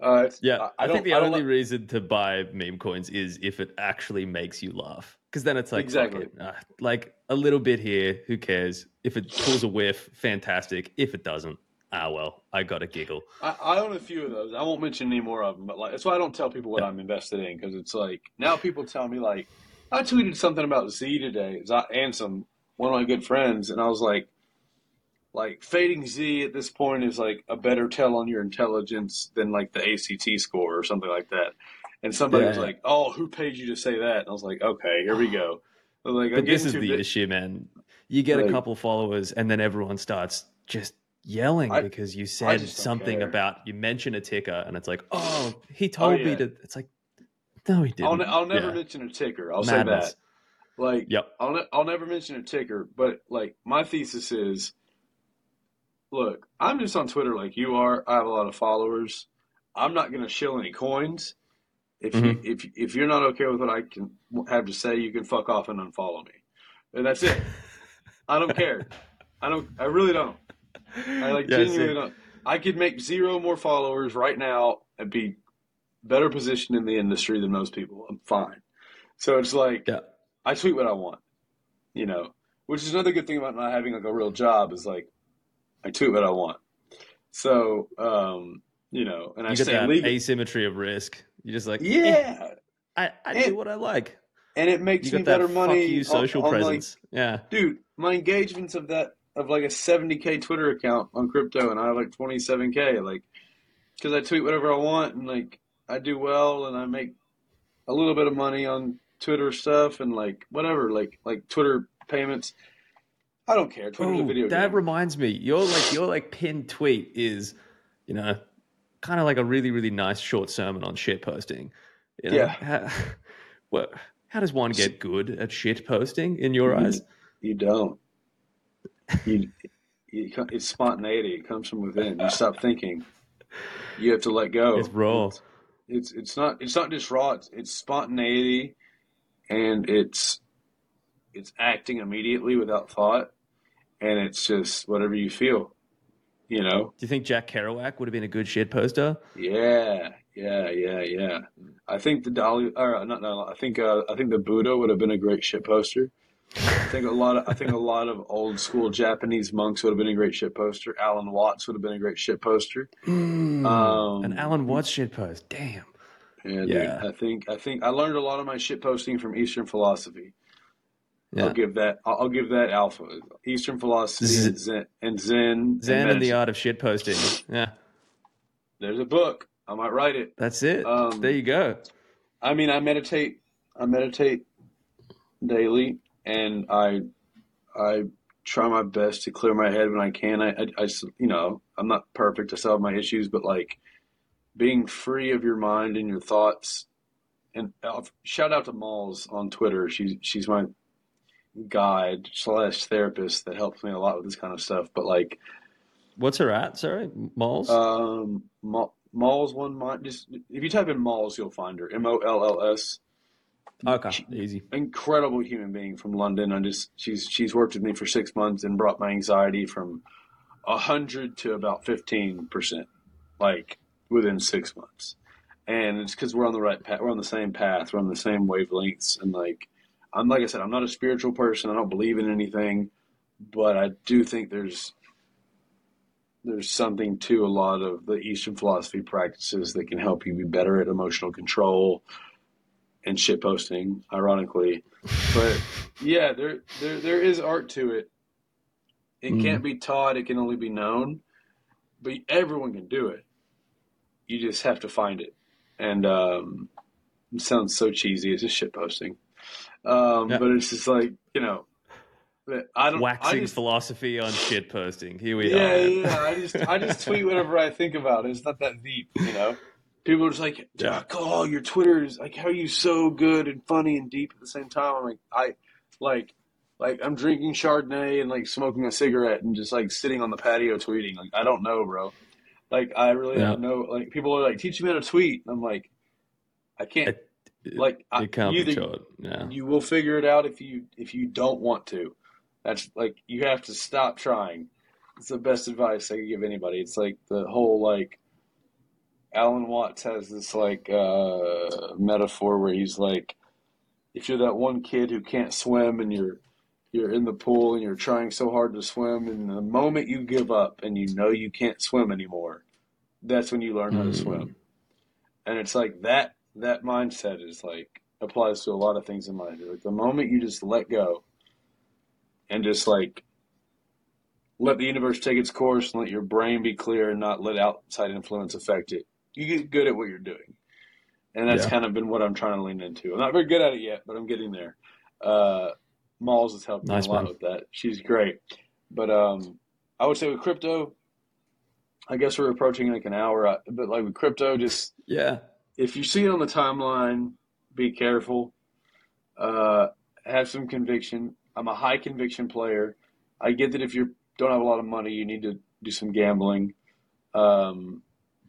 Speaker 2: Uh, it's,
Speaker 1: Yeah, I,
Speaker 2: don't-
Speaker 1: think the
Speaker 2: I
Speaker 1: only
Speaker 2: like-
Speaker 1: reason to buy meme coins is if it actually makes you laugh. Because then it's like,
Speaker 2: Exactly.
Speaker 1: it. Uh, like a little bit here, who cares? If it pulls a whiff, fantastic. If it doesn't, ah well, I got a giggle.
Speaker 2: I, I own a few of those. I won't mention any more of them, but like that's why I don't tell people what
Speaker 1: Yeah.
Speaker 2: I'm invested in because it's like now people tell me like I tweeted something about Z today and some one of my good friends, and I was like, like fading Z at this point is like a better tell on your intelligence than like the ACT score or something like that. And somebody was like, "Oh, who paid you to say that?" And I was like, "Okay, here we go." Like,
Speaker 1: But this is the
Speaker 2: bit-
Speaker 1: issue, man. You get a couple followers, and then everyone starts just yelling
Speaker 2: I-
Speaker 1: because you said something
Speaker 2: care.
Speaker 1: about you mention a ticker, and it's like, oh, oh he told me
Speaker 2: yeah.
Speaker 1: to. It's like, no, he didn't.
Speaker 2: I'll, I'll never
Speaker 1: Yeah.
Speaker 2: mention a ticker. I'll
Speaker 1: Madness.
Speaker 2: say that. Like,
Speaker 1: Yep.
Speaker 2: I'll ne- I'll never mention a ticker, but like my thesis is, look, I'm just on Twitter like you are. I have a lot of followers. I'm not going to shill any coins. If you
Speaker 1: Mm-hmm.
Speaker 2: if if you're not okay with what I can have to say, you can fuck off and unfollow me, and that's it. I don't care. I don't. I really don't. I like
Speaker 1: Yeah,
Speaker 2: genuinely don't. I could make zero more followers right now and be better positioned in the industry than most people. I'm fine. So it's like
Speaker 1: Yeah.
Speaker 2: I tweet what I want, you know, which is another good thing about not having like a real job is like I tweet what I want. So, um, you know, and I
Speaker 1: You
Speaker 2: stay
Speaker 1: that
Speaker 2: legal.
Speaker 1: asymmetry of risk. You're just like, eh,
Speaker 2: Yeah,
Speaker 1: I, I
Speaker 2: And-
Speaker 1: do what I like.
Speaker 2: and it makes
Speaker 1: You
Speaker 2: me better money.
Speaker 1: fuck you social
Speaker 2: on, like,
Speaker 1: presence. yeah.
Speaker 2: dude, my engagements of that of like a 70k Twitter account on crypto, and I have like 27k, like because I tweet whatever I want, and like I do well, and I make a little bit of money on Twitter stuff, and like whatever, like like Twitter payments. I don't care. Twitter's a
Speaker 1: Oh,
Speaker 2: video
Speaker 1: that
Speaker 2: game.
Speaker 1: reminds me. Your like your like pinned tweet is, you know, kind of like a really really nice short sermon on shit posting. You know?
Speaker 2: Yeah.
Speaker 1: How, what? How does one get good at shit posting in your
Speaker 2: Mhm.
Speaker 1: eyes?
Speaker 2: You don't. You, you, it's spontaneity. It comes from within. You stop thinking. You have to let go.
Speaker 1: It's raw.
Speaker 2: It's, it's it's not it's not just raw. It's, it's spontaneity, and it's it's acting immediately without thought, and it's just whatever you feel. You know.
Speaker 1: Do you think Jack Kerouac would have been a good shit poster?
Speaker 2: Yeah. Yeah. Yeah. Yeah. I think the Dalai, or not, no, I think uh, I think the Buddha would have been a great shit poster. I think a lot of I think a lot of old school Japanese monks would have been a great shit poster. Alan Watts would have been a great shit poster. Um,
Speaker 1: An Alan Watts shit post. Damn.
Speaker 2: Yeah, dude,
Speaker 1: Yeah.
Speaker 2: I think I think I learned a lot of my shit posting from Eastern philosophy.
Speaker 1: Yeah.
Speaker 2: I'll give that. I'll, I'll give that alpha. Eastern philosophy
Speaker 1: Z-
Speaker 2: and Zen and Zen.
Speaker 1: Zen and the art of shit posting. Yeah,
Speaker 2: There's a book. I might write it.
Speaker 1: that's it.
Speaker 2: Um,
Speaker 1: there you go.
Speaker 2: I mean, I meditate. I meditate daily, and I I try my best to clear my head when I can. I, I, you know, I'm not perfect. I still have my issues, but like being free of your mind and your thoughts. And uh, shout out to Molls on Twitter. She's she's my guide slash therapist that helps me a lot with this kind of stuff. But like,
Speaker 1: What's her at? Sorry, Molls.
Speaker 2: um, Molls one. Just if you type in Molls, you'll find her. M O L L S.
Speaker 1: okay, easy.
Speaker 2: incredible human being from London. I just she's she's worked with me for six months and brought my anxiety from a hundred to about fifteen percent, like within six months. and it's because we're on the right path. We're on the same path. We're on the same wavelengths, and like I'm like I said, I'm not a spiritual person. I don't believe in anything, but I do think there's there's something to a lot of the Eastern philosophy practices that can help you be better at emotional control and shit posting, ironically. But yeah, there there there is art to it. It
Speaker 1: Mm.
Speaker 2: can't be taught, it can only be known. But everyone can do it. You just have to find it. And um it sounds so cheesy, it's just shit posting. Um
Speaker 1: Yeah.
Speaker 2: but it's just like, you know, I don't I
Speaker 1: Waxing
Speaker 2: just
Speaker 1: philosophy on shit posting. Here we
Speaker 2: yeah,
Speaker 1: are.
Speaker 2: yeah. I just I just tweet whatever I think about. It. It's not that deep, you know. People are just like,
Speaker 1: Yeah.
Speaker 2: "Oh, your Twitter is like, how are you so good and funny and deep at the same time?" I'm like, I like, like I'm drinking Chardonnay and like smoking a cigarette and just like sitting on the patio tweeting. Like, I don't know, bro. Like, I really
Speaker 1: Yeah.
Speaker 2: don't know. Like, people are like, teach me how to tweet. I'm like, I can't.
Speaker 1: It- it-
Speaker 2: like,
Speaker 1: It can't
Speaker 2: you
Speaker 1: be taught. Yeah.
Speaker 2: you will figure it out if you if you don't want to. That's like you have to stop trying. It's the best advice I could give anybody. It's like the whole like Alan Watts has this like uh, metaphor where he's like, if you're that one kid who can't swim and you're you're in the pool and you're trying so hard to swim, and the moment you give up and you know you can't swim anymore, that's when you learn how to
Speaker 1: Mm.
Speaker 2: swim. And it's like that that mindset is like applies to a lot of things in life. Like the moment you just let go and just like let the universe take its course and let your brain be clear and not let outside influence affect it, you get good at what you're doing. And that's
Speaker 1: Yeah.
Speaker 2: kind of been what I'm trying to lean into. I'm not very good at it yet, but I'm getting there. Uh, Molls has helped
Speaker 1: Nice,
Speaker 2: me a lot
Speaker 1: man.
Speaker 2: with that. She's great. But um, I would say with crypto, I guess we're approaching like an hour. But like with crypto, just
Speaker 1: Yeah.
Speaker 2: If you see it on the timeline, be careful. Uh, have some conviction. I'm a high conviction player. I get that if you don't have a lot of money, you need to do some gambling. Um,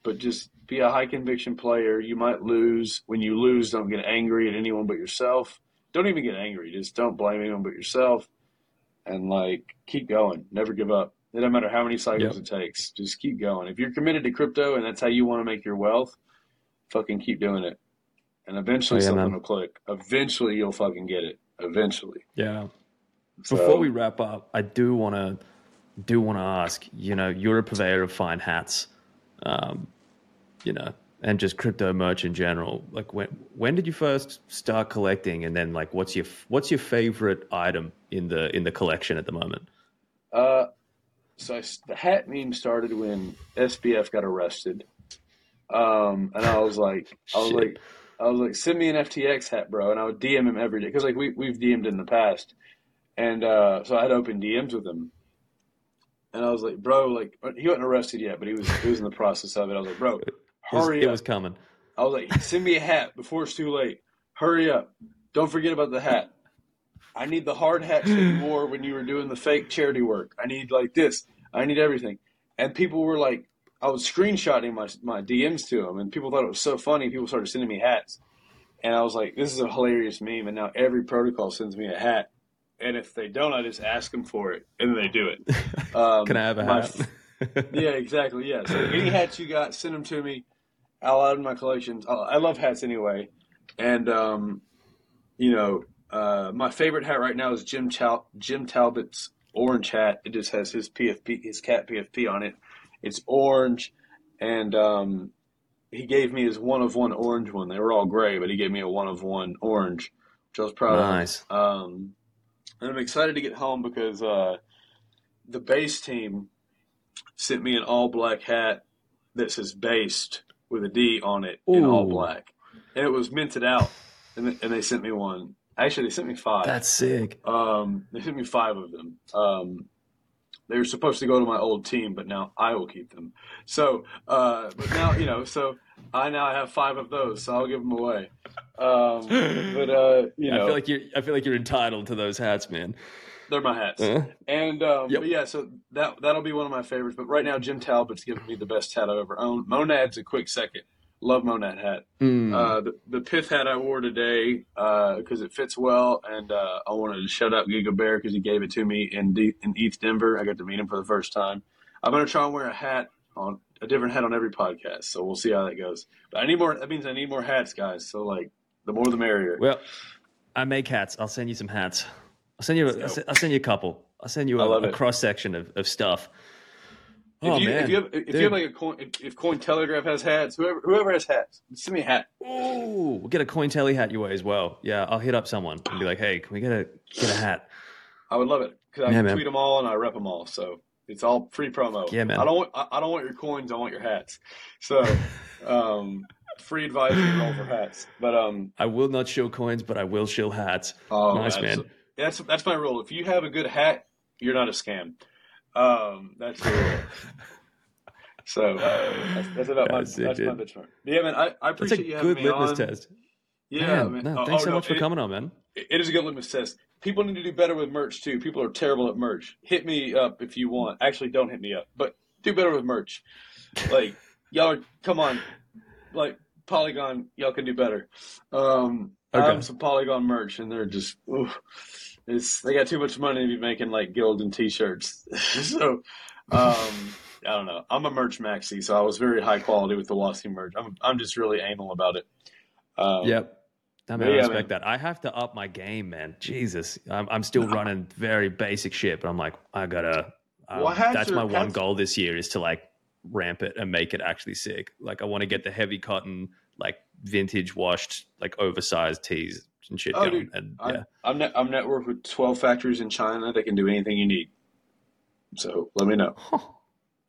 Speaker 2: but just be a high conviction player. You might lose. When you lose, don't get angry at anyone but yourself. Don't even get angry. Just don't blame anyone but yourself. And like, keep going. Never give up. It doesn't matter how many cycles
Speaker 1: Yep.
Speaker 2: it takes. Just keep going. If you're committed to crypto and that's how you want to make your wealth, fucking keep doing it. And eventually
Speaker 1: Oh, yeah,
Speaker 2: something
Speaker 1: man.
Speaker 2: will click. Eventually you'll fucking get it. Eventually.
Speaker 1: Yeah.
Speaker 2: So,
Speaker 1: Before we wrap up, I do want to do want to ask. You know, you're a purveyor of fine hats, um, you know, and just crypto merch in general. Like, when when did you first start collecting, and then like, what's your what's your favorite item in the in the collection at the moment?
Speaker 2: Uh, so I the hat meme started when SBF got arrested. Um, and I was like, I was like, I was like, send me an FTX hat, bro. And I would DM him every day because like we we've DM'd in the past, and uh, so I had open DMs with him. And I was like, bro, like he wasn't arrested yet, but he was he was in the process of it. I was like, bro,
Speaker 1: It was,
Speaker 2: hurry
Speaker 1: it
Speaker 2: up.
Speaker 1: was coming.
Speaker 2: I was like, send me a hat before it's too late. Hurry up. Don't forget about the hat. I need the hard hats that you wore when you were doing the fake charity work. I need like this. I need everything. And people were like, I was screenshotting my my DMs to him, and people thought it was so funny. People started sending me hats, and I was like, "This is a hilarious meme." And now every protocol sends me a hat, and if they don't, I just ask them for it, and they do it. Um,
Speaker 1: Can I have a
Speaker 2: my
Speaker 1: hat?
Speaker 2: yeah, exactly. Yeah. So any hats you got, send them to me. I'll add in my collections. I I love hats anyway, and um, you know, uh, my favorite hat right now is Jim Tal- Jim Talbot's orange hat. It just has his PFP, his cat PFP on it. It's orange, and um, he gave me his one of one orange one. They were all gray, but he gave me a one of one orange, which I was proud
Speaker 1: Nice.
Speaker 2: of. Um, and I'm excited to get home because uh, the base team sent me an all black hat that says based with a D on it in all black. And it was minted out. And, th- and they sent me one. Actually, they sent me five.
Speaker 1: That's sick.
Speaker 2: Um, they sent me five of them. Um, they were supposed to go to my old team, but now I will keep them. So, uh, but now, you know, so I now have five of those, so I'll give them away. Um, but, uh, you know,
Speaker 1: I feel like you're. I feel like you're entitled to those hats, man.
Speaker 2: they're my hats.
Speaker 1: Huh?
Speaker 2: And um,
Speaker 1: Yep.
Speaker 2: but yeah, so that that'll be one of my favorites. But right now, Jim Talbot's giving me the best hat I've ever owned. Monad's a quick second. Love Monad hat.
Speaker 1: Mm.
Speaker 2: Uh, the, the Pyth hat I wore today because it fits well, and uh, I wanted to shout out Giga Bear because he gave it to me in D- in ETHDenver. I got to meet him for the first time. I'm gonna try and wear a hat on a different hat on every podcast. So we'll see how that goes. But I need more. That means I need more hats, guys. So like, the more the merrier.
Speaker 1: Well, I make hats. I'll send you some hats. I'll send you. A, I'll send you a couple. I'll send you a, a cross section of, of stuff.
Speaker 2: If oh, you, man. if you have if Dude. you have like a coin if, if Cointelegraph has hats, whoever whoever has hats, send me a hat.
Speaker 1: Ooh, we'll get a Cointelly hat your way as well. Yeah, I'll hit up someone and be like, hey, can we get a get a hat?
Speaker 2: I would love it because I yeah, tweet them all and I rep them all. So it's all free promo.
Speaker 1: Yeah, man.
Speaker 2: I don't want I don't want your coins. I want your hats. So, um, free advisory role for hats. But um,
Speaker 1: I will not show coins, but I will show hats. Oh, nice man.
Speaker 2: That's that's my rule. If you have a good hat, you're not a scam. Um, that's rule. So uh, that's, that's, about my that's, that's my benchmark. Yeah, man. I, I appreciate you having me on. Good litmus test.
Speaker 1: Yeah, man. man. No, thanks oh, so no, much for it, coming on, man.
Speaker 2: It is a good litmus test. People need to do better with merch too. People are terrible at merch. Hit me up if you want. Actually, don't hit me up, but do better with merch. Like y'all, are, come on, like Polygon, y'all can do better. Um, okay. I have some Polygon merch, and they're just, oof, it's they got too much money to be making like Gildan t-shirts. so, um, I don't know. I'm a merch maxi, so I was very high quality with the Lossy merch. I'm I'm just really anal about it.
Speaker 1: Um, yep. I mean, I respect man. that. I have to up my game, man. Jesus, I'm, I'm still running very basic shit, but I'm like, I gotta. Um, well, that's your, my one goal this year is to like ramp it and make it actually sick. Like, I want to get the heavy cotton, like vintage washed, like oversized tees and shit oh, going. Dude, and yeah,
Speaker 2: I'm net, I'm networked with 12 factories in China that can do anything you need. So let me know. Huh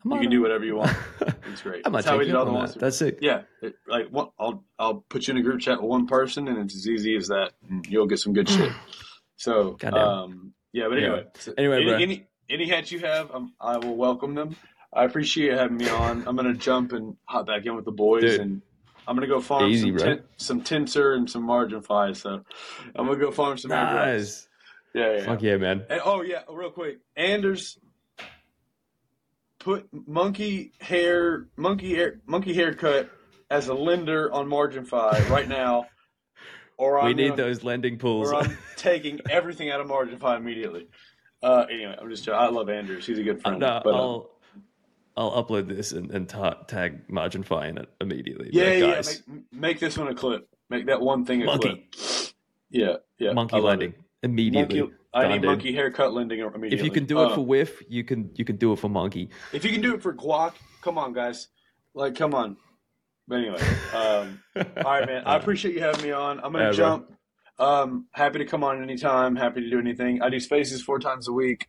Speaker 2: you can do whatever you want. It's great.
Speaker 1: That's how we did all the ones. That's it.
Speaker 2: Yeah, it, like what? I'll I'll put you in a group chat with one person, and it's as easy as that. you'll get some good shit. So, um, yeah. But anyway, yeah. So
Speaker 1: anyway,
Speaker 2: any, any, any hats you have, um, I will welcome them. I appreciate having me on. I'm gonna jump and hop back in with the boys, Dude. and I'm gonna go farm Easy, some, tin, some Tensor and some Margin-Fi. So I'm gonna go farm some nice. Yeah, yeah.
Speaker 1: Fuck yeah, man.
Speaker 2: And, oh yeah, real quick, Anders put monkey hair, monkey hair, monkey haircut as a lender on Margin-Fi right now,
Speaker 1: or I'm we need gonna, those lending pools.
Speaker 2: Or I'm taking everything out of Margin-Fi immediately. Uh, anyway, I'm just I love Andrews. He's a good friend.
Speaker 1: Uh, but, I'll um, I'll upload this and, and ta- tag Margin-Fi in it immediately.
Speaker 2: Yeah, like, yeah. Make, make, this one a clip. Make that one thing a monkey. clip. Yeah, yeah.
Speaker 1: Monkey lending it. immediately.
Speaker 2: Monkey, I need monkey haircut lending immediately.
Speaker 1: If you can do it uh, for WIF, you can you can do it for monkey.
Speaker 2: If you can do it for guac, come on, guys. Like, come on. But anyway, um, all right, man. I appreciate you having me on. I'm gonna jump. Um, happy to come on anytime. Happy to do anything. I do spaces four times a week.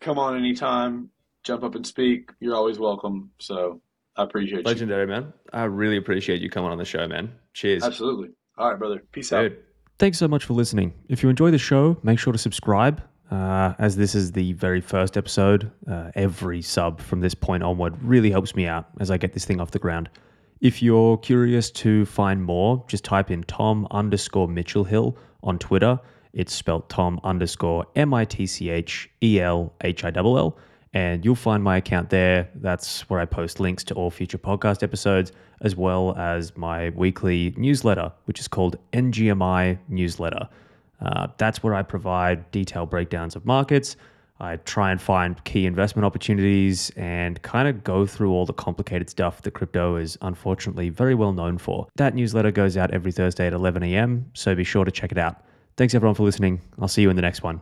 Speaker 2: Come on anytime. Jump up and speak. You're always welcome. So I appreciate you.
Speaker 1: Legendary,
Speaker 2: you.
Speaker 1: man. I really appreciate you coming on the show, man. Cheers.
Speaker 2: Absolutely. All right, brother. Peace Dude. out.
Speaker 1: Thanks so much for listening. If you enjoy the show, make sure to subscribe. Uh, as this is the very first episode, uh, every sub from this point onward really helps me out as I get this thing off the ground. If you're curious to find more, just type in Tom underscore Mitchelhill on Twitter. It's spelled Tom underscore M I T C H E L H I L L and you'll find my account there. That's where I post links to all future podcast episodes, as well as my weekly newsletter, which is called NGMI Newsletter. Uh, that's where I provide detailed breakdowns of markets. I try and find key investment opportunities and kind of go through all the complicated stuff that crypto is unfortunately very well known for. That newsletter goes out every Thursday at 11 a.m., so be sure to check it out. Thanks everyone for listening. I'll see you in the next one.